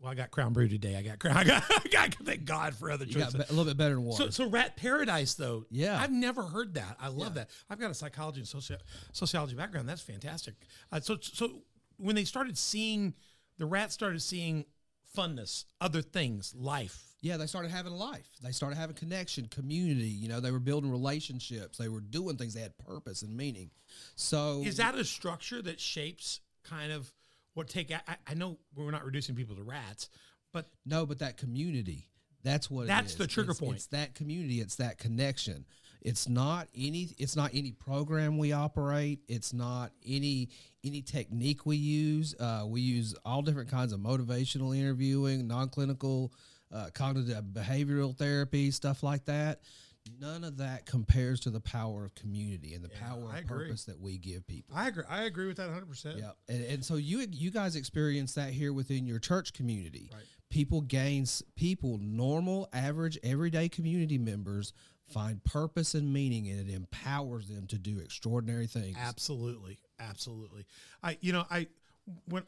Well, I got Crown Brew today. I got Crown. I got. I got thank God for other choices. a little bit better than water. So, so Rat Paradise, though, Yeah. I've never heard that. I love Yeah. that. I've got a psychology and soci- sociology background. That's fantastic. Uh, so, so when they started seeing, the rats started seeing funness, other things, life. yeah, they started having life. They started having connection, community. You know, they were building relationships. They were doing things. They had purpose and meaning. So Is that a structure that shapes kind of what take? I, I know we're not reducing people to rats, but No, but that community. That's what. That's the trigger It's- point. It's that community. It's that connection. It's not any. It's not any program we operate. It's not any any technique we use. Uh, we use all different kinds of motivational interviewing, non clinical, uh, cognitive behavioral therapy, stuff like that. None of that compares to the power of community and the power I of agree. purpose that we give people. I agree. I agree with that 100. percent Yeah, and, and so you you guys experience that here within your church community. Right. People gains people normal, average, everyday community members find purpose and meaning, and it empowers them to do extraordinary things. Absolutely, absolutely. I, you know, I when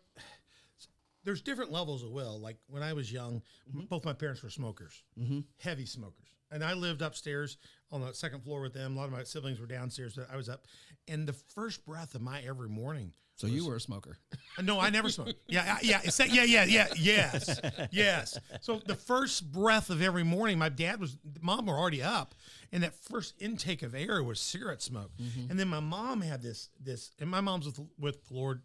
there's different levels of will. Like when I was young, mm-hmm. both my parents were smokers, mm-hmm. heavy smokers, and I lived upstairs on the second floor with them. A lot of my siblings were downstairs. but I was up, and the first breath of my every morning. So you were a smoker. No, I never smoked. Yeah, yeah, that, yeah, yeah, yeah, yes, yes. So the first breath of every morning, my dad was, mom were already up, and that first intake of air was cigarette smoke. Mm-hmm. And then my mom had this, this, and my mom's with with the Lord.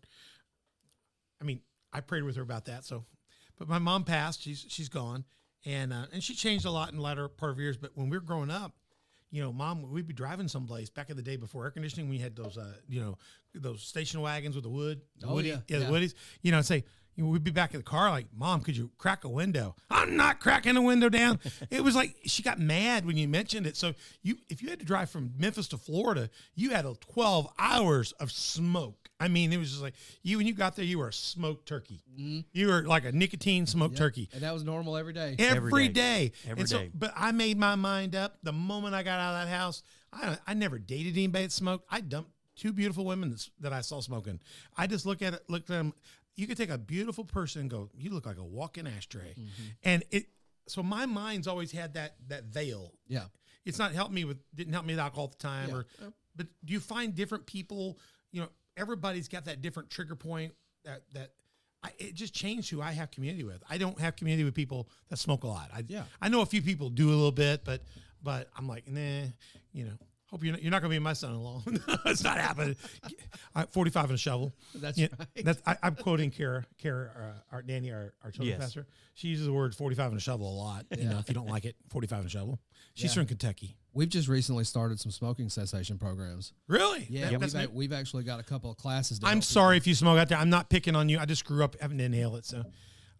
I mean, I prayed with her about that. So, but my mom passed. She's she's gone, and uh, and she changed a lot in the latter part of years. But when we were growing up, you know, mom, we'd be driving someplace back in the day before air conditioning. We had those, uh, you know, those station wagons with the wood, the Oh, woody, yeah, yeah, the yeah. woodies. You know, say you know, we'd be back in the car like, mom, could you crack a window? I'm not cracking a window down. it was like she got mad when you mentioned it. So you, if you had to drive from Memphis to Florida, you had a 12 hours of smoke. I mean, it was just like you when you got there, you were a smoked turkey. Mm-hmm. You were like a nicotine smoked turkey And that was normal every day. every Every day. day. Every and so, day. But I made my mind up the moment I got out of that house. I I never dated anybody that smoked. I dumped two beautiful women that's- that I saw smoking. I just look at it, look at them. You could take a beautiful person and go, "You look like a walking ashtray," Mm-hmm. and it. So my mind's always had that that veil. Yeah. It's not helped me with didn't help me with alcohol at the time, Yeah. or but do you find different people? You know, everybody's got that different trigger point that that. I, it just changed who I have community with. I don't have community with people that smoke a lot. I, Yeah. I know a few people do a little bit, but but I'm like, nah, you know. Hope you're not, you're not going to be my son-in-law. it's not happening. I, 45 and a shovel. That's Yeah, right. That's I, I'm quoting Kara, Kara, uh, our Danny, our, our children's Yes. pastor. She uses the word 45 and a shovel a lot. You know, if you don't like it, 45 and a shovel. She's Yeah. from Kentucky. We've just recently started some smoking cessation programs. Really? Yeah, That- we've, a- we've actually got a couple of classes. To I'm help sorry if you smoke out there. I'm not picking on you. I just grew up having to inhale it, so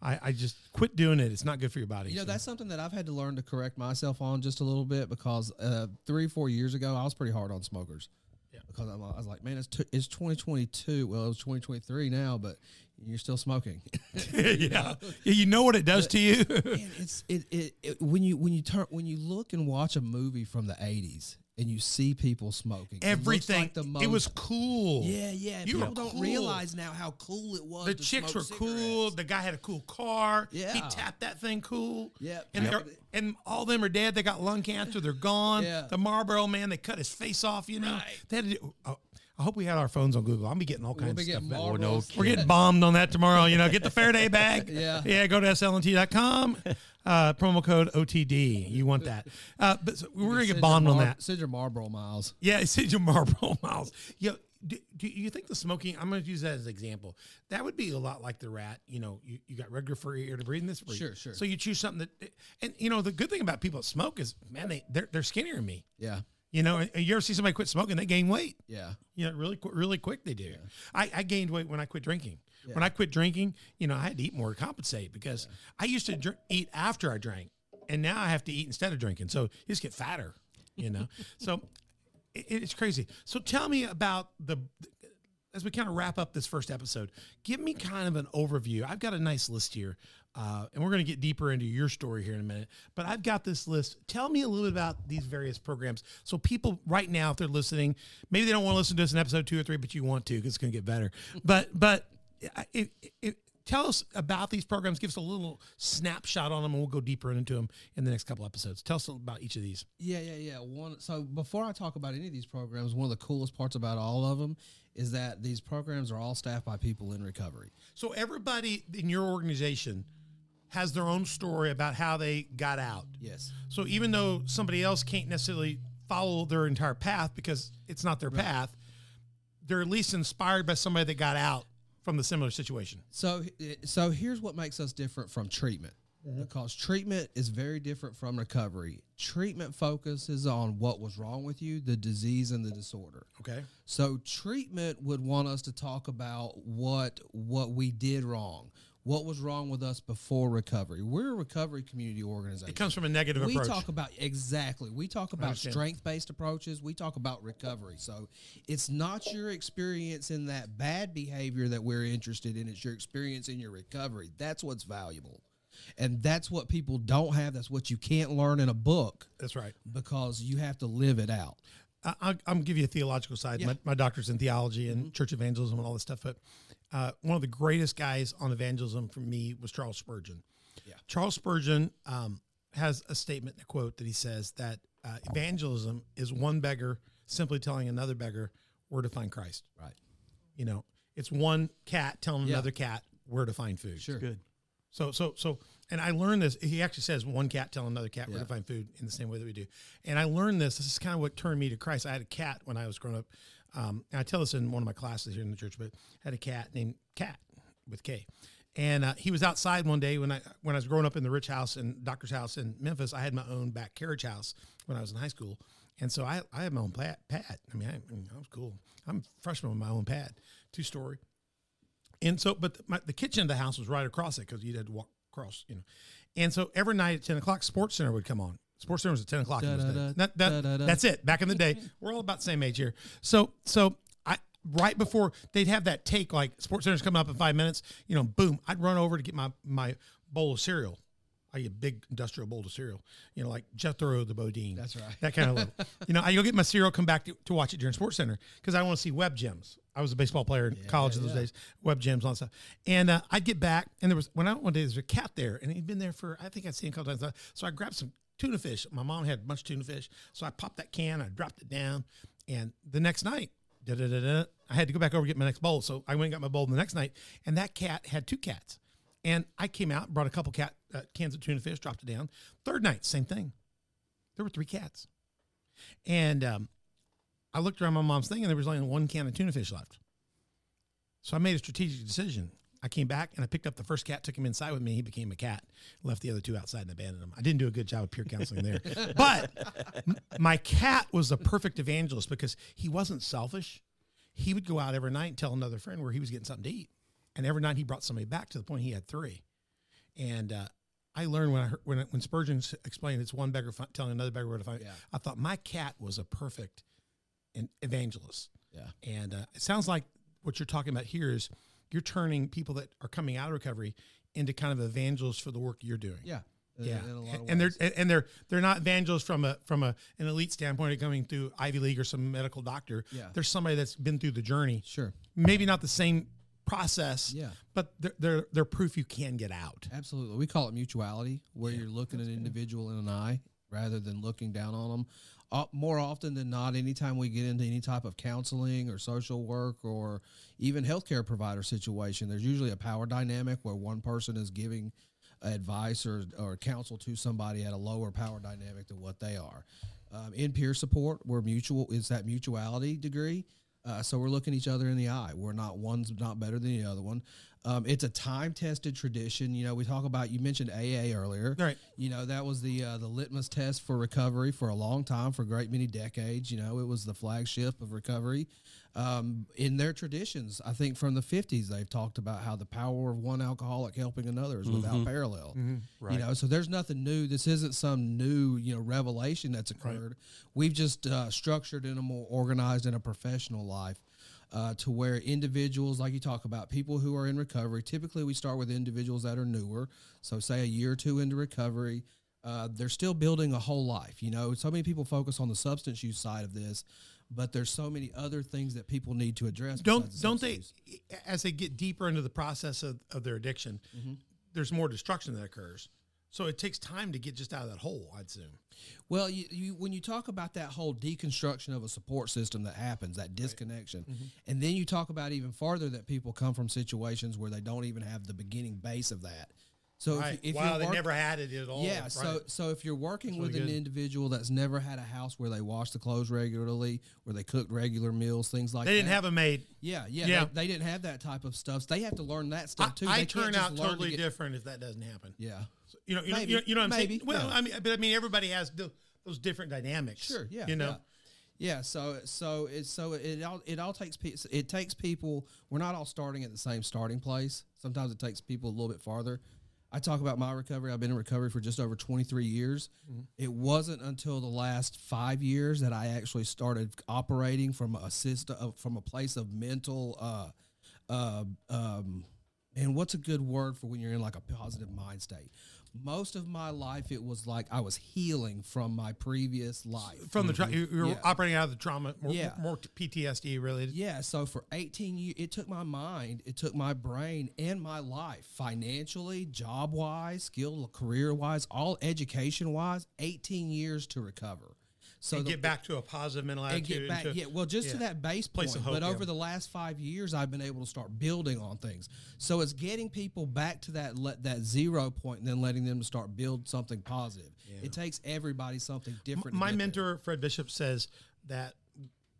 I, I just quit doing it. It's not good for your body. You know, so. that's something that I've had to learn to correct myself on just a little bit because uh, three, four years ago, I was pretty hard on smokers. Yeah. Because I'm, I was like, man, it's t- it's 2022. Well, it's 2023 now, but you're still smoking. yeah. yeah, you know what it does to you. It's it, it, it when you when you turn when you look and watch a movie from the 80s and you see people smoking, it Everything. like the it was cool. yeah, yeah. You people don't cool. realize now how cool it was. The to chicks were smoke cool. The guy had a cool car. Yeah. He tapped that thing cool. Yeah. And, Yep. they're- and all of them are dead. They got lung cancer. They're gone. Yeah. The Marlboro man, they cut his face off, you know. Right. They had to do, oh, I hope we had our phones on Google. I'll be getting all We'll kinds of stuff. back. Oh, no We're getting bombed on that tomorrow. You know, get the Faraday bag. Yeah. Yeah, go to slnt.com. Uh, promo code OTD. You want that. Uh, but so we're going to get bombed your on that. Send your Marlboro miles. Yeah, it's your Marlboro Miles. Yeah, do, do you think the smoking? I'm going to use that as an example. That would be a lot like the rat. You know, you, you got regular free air to breathe, and this free. Sure, sure. So you choose something that, and you know, the good thing about people that smoke is, man, they they're, they're skinnier than me. Yeah, You know, you ever see somebody quit smoking, they gain weight. yeah. You know, really, really quick they do. I, I gained weight when I quit drinking. When I quit drinking, you know, I had to eat more to compensate because I used to dr- eat after I drank, and now I have to eat instead of drinking. So you just get fatter, you know. so it, it's crazy. So tell me about the as we kind of wrap up this first episode. Give me kind of an overview. I've got a nice list here, uh, and we're going to get deeper into your story here in a minute. But I've got this list. Tell me a little bit about these various programs. So people right now, if they're listening, maybe they don't want to listen to us in episode two or three, but you want to because it's going to get better. But but it, it, tell us about these programs. Give us a little snapshot on them, and we'll go deeper into them in the next couple episodes. Tell us about each of these. Yeah, yeah, yeah. One. So before I talk about any of these programs, one of the coolest parts about all of them is that these programs are all staffed by people in recovery. So everybody in your organization has their own story about how they got out. Yes. So even though somebody else can't necessarily follow their entire path because it's not their right. path, they're at least inspired by somebody that got out from the similar situation. So, so here's what makes us different from treatment. Mm-hmm. Because treatment is very different from recovery. Treatment focuses on what was wrong with you, the disease and the disorder. Okay. So treatment would want us to talk about what what we did wrong, what was wrong with us before recovery. We're a recovery community organization. It comes from a negative we approach. talk about exactly. We talk about strength based approaches. We talk about recovery. So it's not your experience in that bad behavior that we're interested in. It's your experience in your recovery. That's what's valuable. And that's what people don't have. That's what you can't learn in a book. That's right. Because you have to live it out. I, am gonna give you a theological side. Yeah. My, my, doctor's in theology and mm-hmm. church evangelism and all this stuff. But uh, one of the greatest guys on evangelism for me was Charles Spurgeon. Yeah. Charles Spurgeon um, has a statement, a quote that he says that uh, evangelism is one beggar simply telling another beggar where to find Christ. Right. You know, it's one cat telling yeah. another cat where to find food. Sure. Good. So, so, so, and I learned this. He actually says one cat telling another cat where to find food in the same way that we do. And I learned this. This is kind of what turned me to Christ. I had a cat when I was growing up. Um, and I tell this in one of my classes here in the church, but I had a cat named Cat with K. And uh, he was outside one day when I when I was growing up in the rich house and doctor's house in Memphis. I had my own back carriage house when I was in high school, and so I I had my own pad. pad. I mean, I, I, mean, I was cool. I'm a freshman with my own pad, two story. And so, but the, my, the kitchen of the house was right across it because you had to walk across, you know. And so every night at 10 o'clock, Sports Center would come on. Sports Center was at 10 o'clock. Da, da, da, that, that, that's it. Back in the day, we're all about the same age here. So, so I, right before they'd have that take, like Sports Center's coming up in five minutes, you know, boom, I'd run over to get my, my bowl of cereal. I get a big industrial bowl of cereal, you know, like Jethro the Bodine. That's right. That kind of level. you know, I go get my cereal, come back to, to watch it during Sports Center because I want to see web gems. I was a baseball player in yeah, college yeah, those days, web gems, all that stuff. And uh, I'd get back, and there was when I one day there's a cat there, and he'd been there for I think I'd seen a couple times. So I grabbed some tuna fish. My mom had a bunch of tuna fish, so I popped that can, I dropped it down, and the next night, I had to go back over and get my next bowl. So I went and got my bowl the next night, and that cat had two cats. And I came out, brought a couple cat uh, cans of tuna fish, dropped it down. Third night, same thing. There were three cats, and um, I looked around my mom's thing, and there was only one can of tuna fish left. So I made a strategic decision. I came back and I picked up the first cat, took him inside with me. He became a cat. Left the other two outside and abandoned them. I didn't do a good job of peer counseling there, but my cat was the perfect evangelist because he wasn't selfish. He would go out every night and tell another friend where he was getting something to eat, and every night he brought somebody back to the point he had three. And uh, I learned when I heard, when when Spurgeon explained it's one beggar telling another beggar where to find. Yeah. I thought my cat was a perfect evangelist. Yeah. And uh, it sounds like what you're talking about here is you're turning people that are coming out of recovery into kind of evangelists for the work you're doing. Yeah. Yeah, and they're and they're they're not evangelists from a from a an elite standpoint of coming through Ivy League or some medical doctor. Yeah, there's somebody that's been through the journey. Sure, maybe not the same process. Yeah, but they're they're, they're proof you can get out. Absolutely, we call it mutuality, where yeah. you're looking at an individual in an eye rather than looking down on them more often than not, anytime we get into any type of counseling or social work or even healthcare provider situation, there's usually a power dynamic where one person is giving advice or, or counsel to somebody at a lower power dynamic than what they are. Um, in peer support, we're mutual is that mutuality degree. Uh, so we're looking each other in the eye. We're not one's not better than the other one. Um, it's a time tested tradition. You know, we talk about you mentioned AA earlier. Right. You know, that was the uh, the litmus test for recovery for a long time, for a great many decades. You know, it was the flagship of recovery. Um, in their traditions, I think from the 50s, they've talked about how the power of one alcoholic helping another is without parallel. You know, so there's nothing new. This isn't some new, you know, revelation that's occurred. We've just uh, structured in a more organized and a professional life uh, to where individuals, like you talk about, people who are in recovery, typically we start with individuals that are newer. So, say a year or two into recovery, uh, they're still building a whole life. You know, so many people focus on the substance use side of this, but there's so many other things that people need to address. don't the don't they use. as they get deeper into the process of, of their addiction Mm-hmm. there's more destruction that occurs so it takes time to get just out of that hole i'd assume Well, you, you when you talk about that whole deconstruction of a support system that happens, that disconnection, Mm-hmm. and then you talk about even farther that people come from situations where they don't even have the beginning base of that. So right. if, if wow you're they work- never had it at all yeah, right. so so if you're working really with an good. individual that's never had a house where they wash the clothes regularly, where they cook regular meals, things like that. they didn't have a maid yeah, yeah, Yeah. They, they didn't have that type of stuff. So they have to learn that I, stuff too. I They turn out learn to totally get- different if that doesn't happen Yeah, you know you know, Maybe. know, you know what i'm Maybe. saying well Yeah. i mean but i mean everybody has th- those different dynamics Sure. Yeah. you know Yeah. Yeah, so so it's so it all it all takes pe- it takes people. We're not all starting at the same starting place. Sometimes it takes people a little bit farther. I talk about my recovery. I've been in recovery for just over 23 years. It wasn't until the last five years that I actually started operating from a system from a place of mental. Uh, uh, um, and what's a good word for when you're in like a positive mind state? Most of my life, it was like I was healing from my previous life. from the tra- you- you're Yeah. operating out of the trauma more, Yeah. more ptsd related Yeah, so for 18 years, it took my mind, it took my brain, and my life, financially, job wise, skill, career wise, all education wise, 18 years to recover. So and the- get back to a positive mental and attitude get back, and to- yeah. Well, just to that base Place point. of hope, but yeah. over the last five years, I've been able to start building on things. So it's getting people back to that let that zero point, and then letting them start build something positive. It takes everybody something different. to my there. mentor fred bishop says that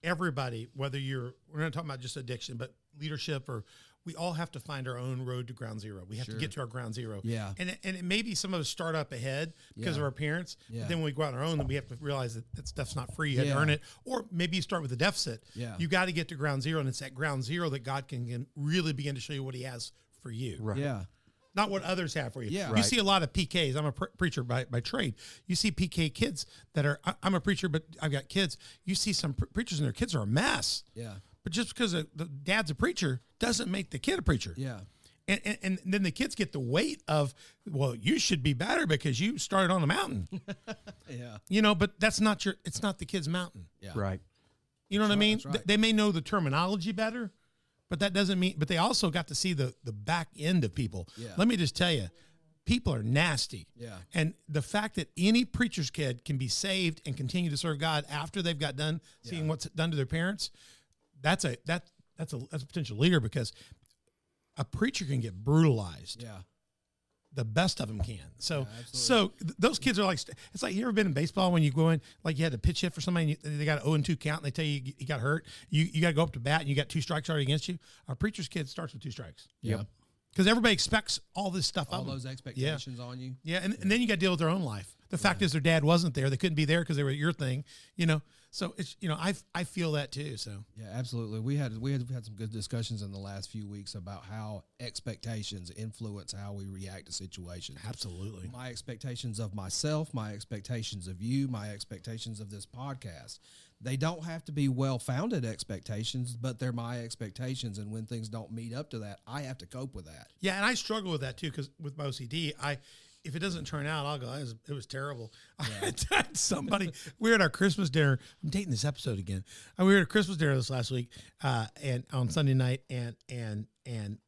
everybody whether you're we're not talking about just addiction but leadership or we all have to find our own road to ground zero we have to get to our ground zero Yeah. and it, and it maybe some of us start up ahead because of our parents Yeah. but then when we go out on our own then we have to realize that that stuff's not free you have Yeah. to earn it or maybe you start with a deficit Yeah. you got to get to ground zero and it's at ground zero that god can, can really begin to show you what he has for you Right. Yeah. not what others have for you. Yeah. You Right. see a lot of PKs. I'm a pre- preacher by, by trade. You see PK kids that are, I- I'm a preacher, but I've got kids. You see some pre- preachers and their kids are a mess. Yeah. But just because the the dad's a preacher doesn't make the kid a preacher. Yeah. And, and, and then the kids get the weight of, well, you should be better because you started on a mountain, Yeah. you know, but that's not your, it's not the kid's mountain. Yeah. Right. You know what I mean? right. They may know the terminology better, but that doesn't mean. But they also got to see the the back end of people. Yeah. Let me just tell you, people are nasty. Yeah. And the fact that any preacher's kid can be saved and continue to serve God after they've got done seeing what's done to their parents, that's a that that's a that's a potential leader because a preacher can get brutalized Yeah. the best of them can. So, absolutely. so th- those kids are like, it's like you ever been in baseball when you go in, like you had to pitch hit for somebody, and you, they got an 0 and 2 count, and they tell you you got hurt. You you got to go up to bat, and you got two strikes already against you. Our preacher's kid starts with two strikes Yeah. because everybody expects all this stuff All of them. those expectations on you. Yeah, and, and then you got to deal with their own life. The fact is, their dad wasn't there; they couldn't be there because they were at your thing. You know, so it's you know, I I feel that too. So Yeah, absolutely. We had we had we had some good discussions in the last few weeks about how expectations influence how we react to situations. absolutely, My expectations of myself, my expectations of you, my expectations of this podcast. They don't have to be well-founded expectations, but they're my expectations and when things don't meet up to that, I have to cope with that. Yeah, and I struggle with that too because with my OCD, I if it doesn't turn out, I'll go. It was, it was terrible. I had somebody. we were at our Christmas dinner. I'm dating this episode again. Uh, We were at a Christmas dinner this last week, uh, and on Sunday night, and and and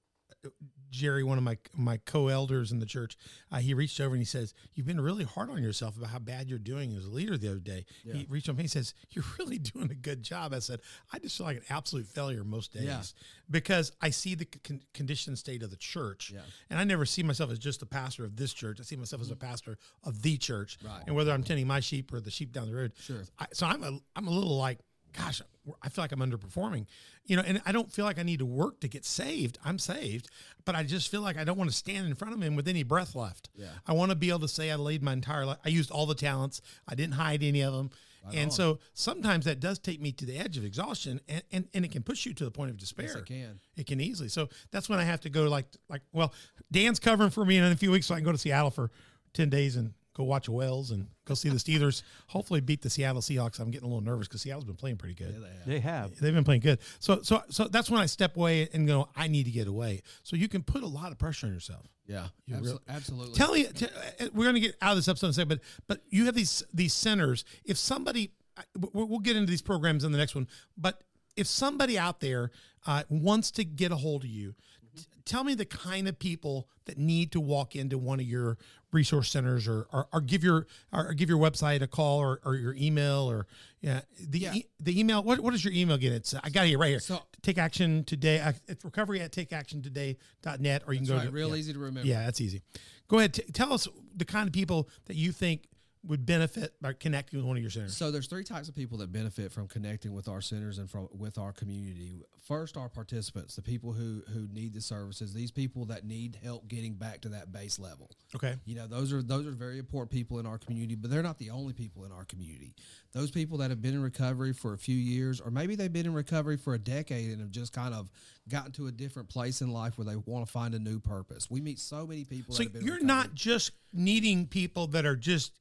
Jerry, one of my my co-elders in the church, uh, he reached over and he says, "You've been really hard on yourself about how bad you're doing as a leader the other day." He reached over and he says, "You're really doing a good job." I said, "I just feel like an absolute failure most days Yeah. because I see the con- conditioned state of the church, Yeah. and I never see myself as just the pastor of this church. I see myself as a pastor of the church, Right. and whether I'm tending my sheep or the sheep down the road. Sure. I, so I'm a I'm a little like." Gosh, I feel like I'm underperforming, you know, and I don't feel like I need to work to get saved. I'm saved, but I just feel like I don't want to stand in front of him with any breath left. Yeah. I want to be able to say I laid my entire life. I used all the talents. I didn't hide any of them. and so sometimes that does take me to the edge of exhaustion and, and, and it can push you to the point of despair. it can. It can easily. So that's when I have to go like, like, well, Dan's covering for me in a few weeks so I can go to Seattle for 10 days and go watch Wells and go see the Steelers hopefully beat the Seattle Seahawks. I'm getting a little nervous because Seattle's been playing pretty good. Yeah, They have. They've been playing good. So so so that's when I step away and go, I need to get away. So you can put a lot of pressure on yourself. Yeah, You abso- real- absolutely. Tell me, t- uh, we're going to get out of this episode in a second, but but you have these these centers. If somebody, I- we- we'll get into these programs in the next one, but if somebody out there uh, wants to get a hold of you, t- tell me the kind of people that need to walk into one of your resource centers, or or, or give your or, give your website a call, or, or your email, or yeah, the Yeah. E- the email. What what is your email again? It's I got it right here. So- take action today. It's recovery at takeactiontoday.net, or you can go right, to real yeah. easy to remember. Yeah, that's easy. Go ahead. T- tell us the kind of people that you think would benefit by connecting with one of your centers. So there's three types of people that benefit from connecting with our centers and from with our community. First, our participants, the people who who need the services. These people that need help getting back to that base level. Okay. You know, those are those are very important people in our community, but they're not the only people in our community. Those people that have been in recovery for a few years, or maybe they've been in recovery for a decade and have just kind of gotten to a different place in life where they want to find a new purpose. We meet so many people. So that have been you're not just needing people that are just,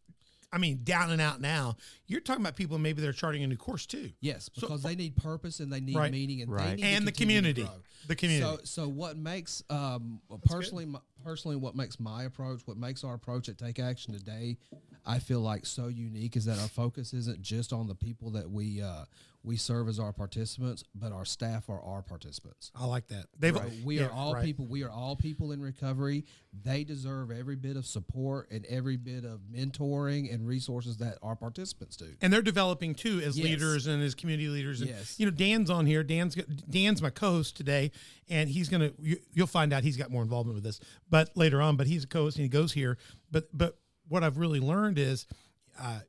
I mean, down and out now. You're talking about people maybe they're charting a new course too. Yes, So- because they need purpose and they need Right. meaning and they Right. need to And the continue to community. grow. The community. So, so what makes um, personally, my, personally, what makes my approach, what makes our approach at Take Action today, I feel like so unique is that our focus isn't just on the people that we uh, we serve as our participants, but our staff are our participants. I like that. They've So we yeah, are all right. people. We are all people in recovery. They deserve every bit of support and every bit of mentoring and resources that our participants do. and they're developing too as Yes. leaders and as community leaders. And, Yes. You know, Dan's on here. Dan's Dan's my co-host today, and he's gonna. You, you'll find out he's got more involvement with this, but later on. But he's a co-host and he goes here. But but what I've really learned is, uh,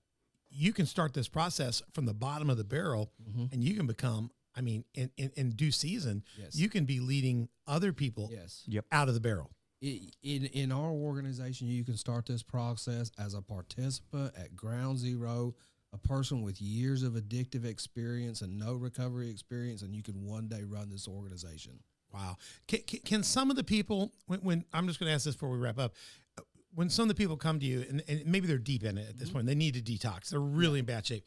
you can start this process from the bottom of the barrel, and you can become. I mean, in, in, in due season, Yes. you can be leading other people Yes. Yep. out of the barrel. In in our organization, you can start this process as a participant at ground zero, a person with years of addictive experience and no recovery experience, and you can one day run this organization. Wow. Can, can, can some of the people, when, when I'm just going to ask this before we wrap up, when some of the people come to you and, and maybe they're deep in it at this mm-hmm. point, they need to detox, they're really in bad shape.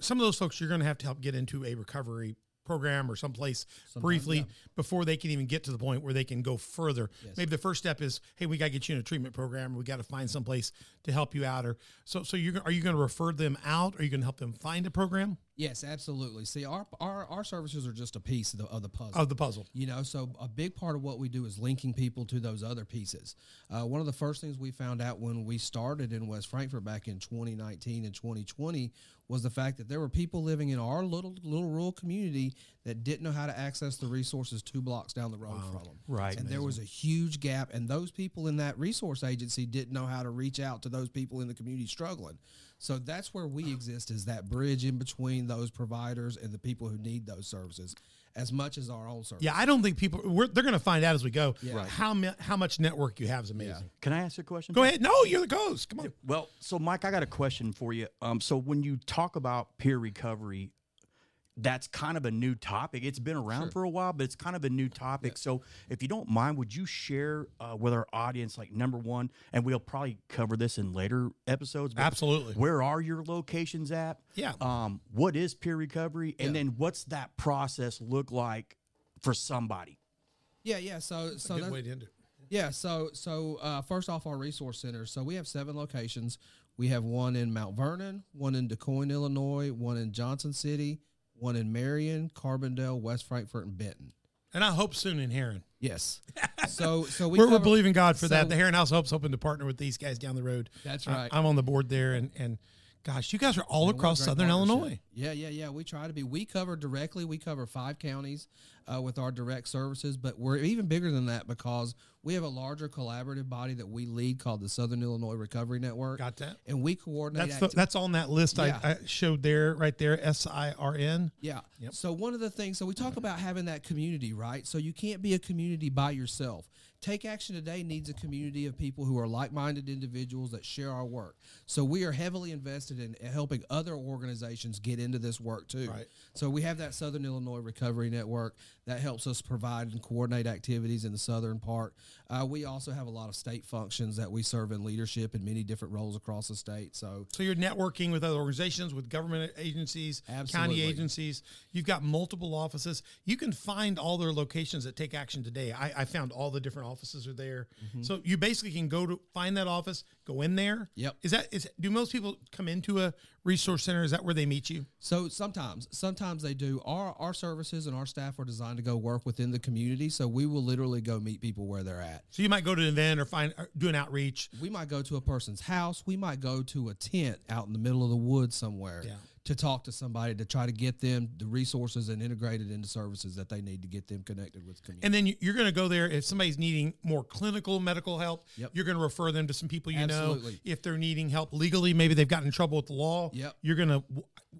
Some of those folks you're going to have to help get into a recovery program or someplace briefly yeah. before they can even get to the point where they can go further. Maybe the first step is, hey, we got to get you in a treatment program. We got to find someplace to help you out. Or so, so you are you going to refer them out? Are you going to help them find a program Yes, absolutely. See, our our, our services are just a piece of the, of the puzzle. of the puzzle? You know, so a big part of what we do is linking people to those other pieces. Uh, one of the first things we found out when we started in West Frankfort back in 2019 and 2020 was the fact that there were people living in our little little rural community that didn't know how to access the resources two blocks down the road from them. Right. And there was a huge gap, and those people in that resource agency didn't know how to reach out to those people in the community struggling. So that's where we exist is that bridge in between those providers and the people who need those services, as much as our own services. Yeah, I don't think people we're, they're going to find out as we go Right. how how much network you have is amazing. Can I ask a question? Go ahead. No, you're the ghost. Come on. Well, so Mike, I got a question for you. Um, so when you talk about peer recovery, that's kind of a new topic. It's been around for a while, but it's kind of a new topic. So if you don't mind, would you share uh, with our audience, like number one, and we'll probably cover this in later episodes. but Absolutely. Where are your locations at? Yeah. Um, what is peer recovery, and then what's that process look like for somebody? Yeah, yeah. So, so Good that's- way to end it. yeah. So, so uh, first off, our resource centers. So we have seven locations. We have one in Mount Vernon, one in Du Quoin, Illinois, one in Johnson City, one in Marion, Carbondale, West Frankfort, and Benton. And I hope soon in Herrin. Yes. So, so we are we're cover- believing God for that. The Herrin House Hope's hoping to partner with these guys down the road. That's I- right. I'm on the board there, and and gosh, you guys are all across Southern. Illinois. Yeah, yeah, yeah. We try to be. We cover directly. We cover five counties uh, with our direct services, but we're even bigger than that because We have a larger collaborative body that we lead called the Southern Illinois Recovery Network. Got that? And we coordinate. That's the, that's on that list Yeah. I, I showed there, right there. S I R N. Yeah. So one of the things, so we talk about having that community, right? So you can't be a community by yourself. Take Action Today needs a community of people who are like-minded individuals that share our work. So we are heavily invested in helping other organizations get into this work too. Right. So we have that Southern Illinois Recovery Network that helps us provide and coordinate activities in the southern part. Uh, we also have a lot of state functions that we serve in leadership in many different roles across the state. So So you're networking with other organizations, with government agencies, county agencies. You've got multiple offices. You can find all their locations that take action today. I, I found all the different offices are there. So you basically can go to find that office, go in there. Yep. Is that is do most people come into a resource center? Is that where they meet you? So sometimes, sometimes they do. Our our services and our staff are designed to go work within the community. So we will literally go meet people where they're at. So you might go to an event or find or do an outreach. We might go to a person's house. We might go to a tent out in the middle of the woods somewhere Yeah. To talk to somebody to try to get them the resources and integrate it into services that they need to get them connected with community. And then you- you're going to go there if somebody's needing more clinical medical help. Yep. You're going to refer them to some people you know. If they're needing help legally, maybe they've gotten in trouble with the law. Yep. You're going to.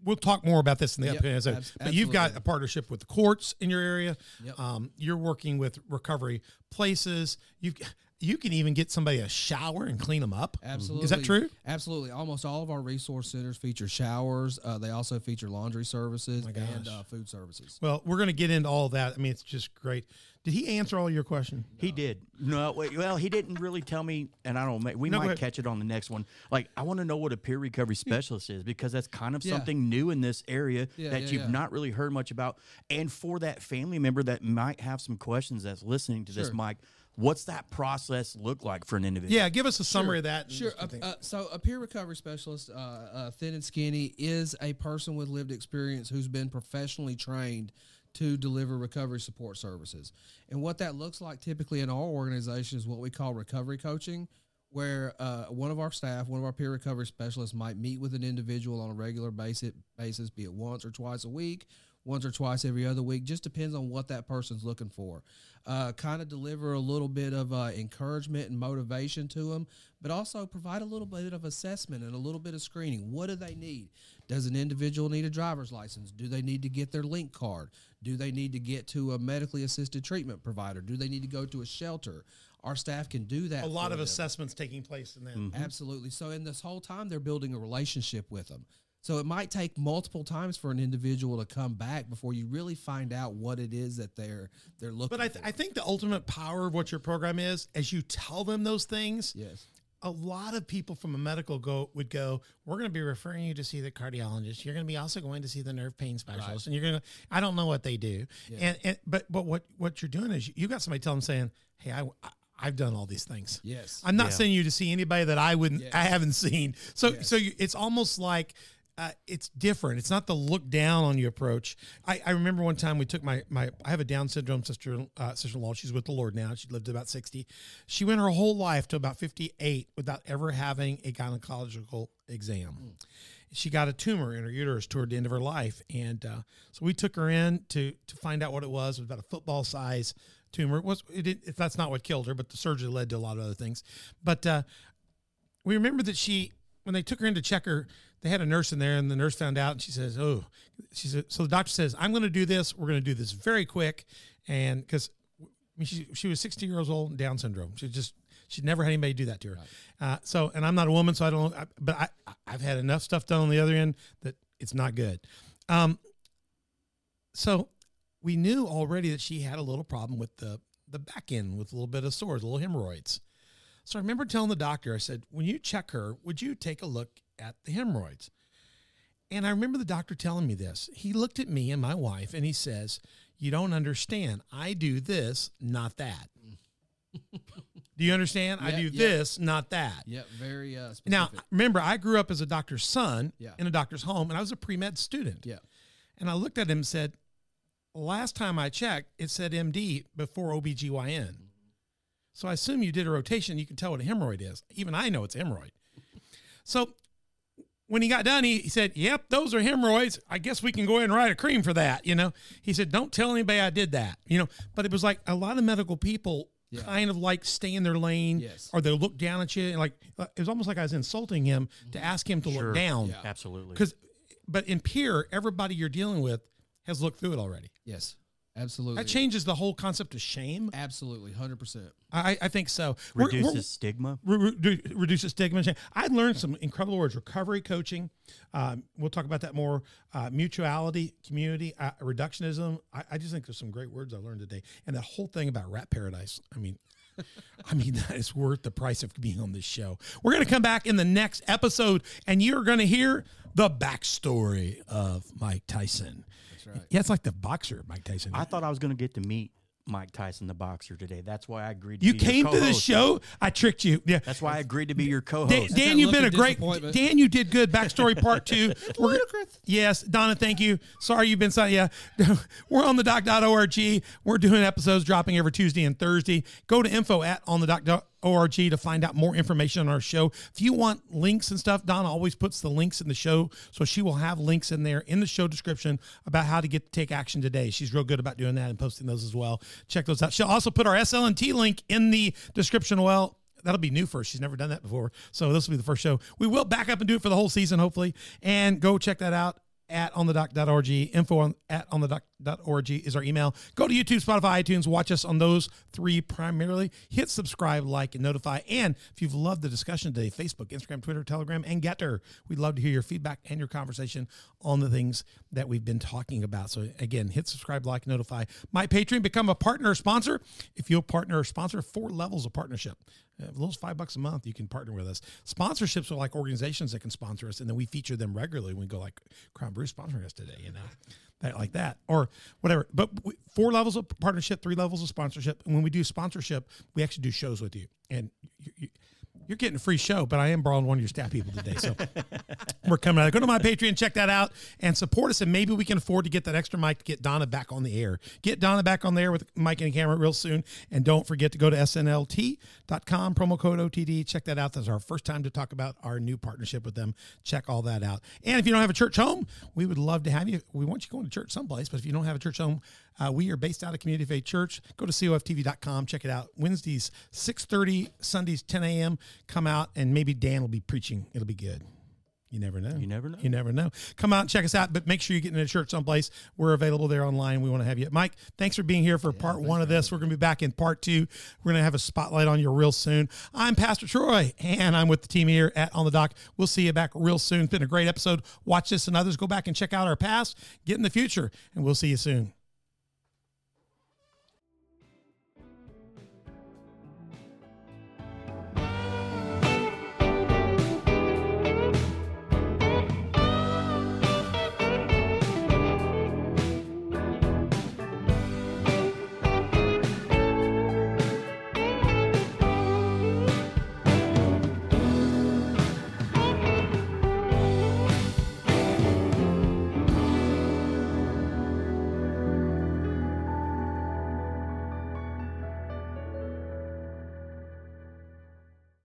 We'll talk more about this in the Yep. upcoming episode. Abs- but you've got a partnership with the courts in your area. Yep. Um, you're working with recovery places. You you can even get somebody a shower and clean them up. Absolutely. Is that true? Absolutely. Almost all of our resource centers feature showers. Uh, they also feature laundry services and uh, food services. Well, we're going to get into all of that. I mean, it's just great. Did he answer all your question? He did. No, wait, well, he didn't really tell me, and I don't. know, We No, might catch it on the next one. Like, I want to know what a peer recovery specialist is because that's kind of Yeah. something new in this area Yeah, that yeah, you've yeah. not really heard much about. And for that family member that might have some questions that's listening to this, Sure. Mike, what's that process look like for an individual? Yeah, give us a summary of that. Sure. Uh, uh, so, a peer recovery specialist, uh, uh, thin and skinny, is a person with lived experience who's been professionally trained to deliver recovery support services. And what that looks like typically in our organization is what we call recovery coaching, where uh, one of our staff, one of our peer recovery specialists, might meet with an individual on a regular basis, basis, be it once or twice a week, once or twice every other week. Just depends on what that person's looking for. Uh, kind of deliver a little bit of uh, encouragement and motivation to them, but also provide a little bit of assessment and a little bit of screening. What do they need? Does an individual need a driver's license? Do they need to get their link card? Do they need to get to a medically assisted treatment provider? Do they need to go to a shelter? Our staff can do that. a lot of them. assessments taking place in that. Absolutely. So in this whole time, they're building a relationship with them. So it might take multiple times for an individual to come back before you really find out what it is that they're they're looking. For. But I, th- for. I think the ultimate power of what your program is, as you tell them those things, yes, a lot of people from a medical go would go, we're going to be referring you to see the cardiologist. You're going to be also going to see the nerve pain specialist, and you're going to. I don't know what they do, and, and but but what what you're doing is you, you got somebody telling them saying, hey, I. I I've done all these things. Yes. I'm not Yeah. sending you to see anybody that I wouldn't, Yes. I haven't seen. So, Yes. so you, it's almost like uh, it's different. It's not the look down on you approach. I, I remember one time we took my my I have a Down syndrome sister uh, sister in law. She's with the Lord now. She lived to about sixty. She went her whole life to about fifty eight without ever having a gynecological exam. She got a tumor in her uterus toward the end of her life, and uh, so we took her in to to find out what it was. It was about a football size tumor. It was it? That's not what killed her, but the surgery led to a lot of other things. But uh, we remember that she when they took her in to check her they had a nurse in there and the nurse found out and she says oh she said so the doctor says i'm going to do this. We're going to do this very quick. And because I mean, she, she was 60 years old and down syndrome. She just she'd never had anybody do that to her. Uh, so and i'm not a woman so i don't I, but I, i've had enough stuff done on the other end that it's not good. Um, so we knew already that she had a little problem with the the back end with a little bit of sores a little hemorrhoids. So I remember telling the doctor, I said, when you check her, would you take a look at the hemorrhoids? And I remember the doctor telling me this. He looked at me and my wife and he says, You don't understand. I do this, not that. do you understand? I do yeah. this, not that. yeah, very uh, specific. Now, remember, I grew up as a doctor's son Yeah. in a doctor's home and I was a pre med student. yeah, And I looked at him and said, Last time I checked, it said MD before OBGYN. So I assume you did a rotation. You can tell what a hemorrhoid is. Even I know it's hemorrhoid. So when he got done, he, he said, Yep, those are hemorrhoids. I guess we can go ahead and write a cream for that. You know, he said, Don't tell anybody I did that. You know, but it was like a lot of medical people Yeah. kind of like stay in their lane, Yes. or they'll look down at you, and like uh, it was almost like I was insulting him to ask him to Sure. look down. Yeah. Absolutely. Because, but in peer, everybody you're dealing with has looked through it already. Yes, absolutely. That changes the whole concept of shame. Absolutely, hundred percent. I, I think so. We're- we're- reduces stigma. re- re- reduces stigma. I learned some incredible words: recovery coaching. Um, we'll talk about that more. Uh, mutuality, community, uh, reductionism. I, I just think there's some great words I learned today, and that whole thing about rat paradise. I mean. I mean, that is worth the price of being on this show. We're going to come back in the next episode, and you're going to hear the backstory of Mike Tyson. That's right. Yeah, it's like the boxer, Mike Tyson. I thought I was going to get to meet Mike Tyson, the boxer, today. That's why I agreed. To you be your came to the co-host. show. I tricked you. Yeah, That's why I agreed to be your Dan, co-host. Dan that you've look been a of great disappointment. Dan. You did good. Backstory part two. We're, yes, Donna. Thank you. Sorry you've been silent. Yeah, we're on the doc.org. We're doing episodes dropping every Tuesday and Thursday. Go to info at on the doc.org to find out more information on our show. If you want links and stuff, Donna always puts the links in the show, so she will have links in there in the show description about how to get to take action today. She's real good about doing that and posting those as well. Check those out. She'll also put our SLNT link in the description. Well that'll be new for her. She's never done that before. So this will be the first show. We will back up and do it for the whole season, hopefully. And go check that out at onthedoc.org, Info on at on doc.org is our email. Go to YouTube, Spotify, iTunes. Watch us on those three primarily. Hit subscribe, like, and notify. And if you've loved the discussion today, Facebook, Instagram, Twitter, Telegram, and GETTR, we'd love to hear your feedback and your conversation on the things that we've been talking about. So again, hit subscribe, like, notify. My Patreon, become a partner or sponsor. If you'll partner or sponsor, four levels of partnership. Uh, those five bucks a month, you can partner with us. Sponsorships are like organizations that can sponsor us, and then we feature them regularly. We go like Crown Brew sponsoring us today, you know, that like that or whatever. But four levels of partnership, three levels of sponsorship. And when we do sponsorship, we actually do shows with you, and you, you, you're getting a free show. But I am borrowing one of your staff people today, so we're coming out. Go to my Patreon, check that out, and support us. And maybe we can afford to get that extra mic to get Donna back on the air. Get Donna back on the air with mic and camera real soon. And don't forget to go to snlt.com, promo code OTD. Check that out. That's our first time to talk about our new partnership with them. Check all that out. And if you don't have a church home, we would love to have you. We want you going to church someplace, but if you don't have a church home, uh, we are based out of Community Faith Church. Go to coftv.com. Check it out. Wednesdays, 6.30, Sundays, 10 a.m. Come out, and maybe Dan will be preaching. It'll be good. You never know. You never know. You never know. Come out and check us out, but make sure you get in a church someplace. We're available there online. We want to have you. Mike, thanks for being here for part one of this. We're going to be back in part two. We're going to have a spotlight on you real soon. I'm Pastor Troy, and I'm with the team here at On the Dock. We'll see you back real soon. It's been a great episode. Watch this and others. Go back and check out our past, get in the future, and we'll see you soon.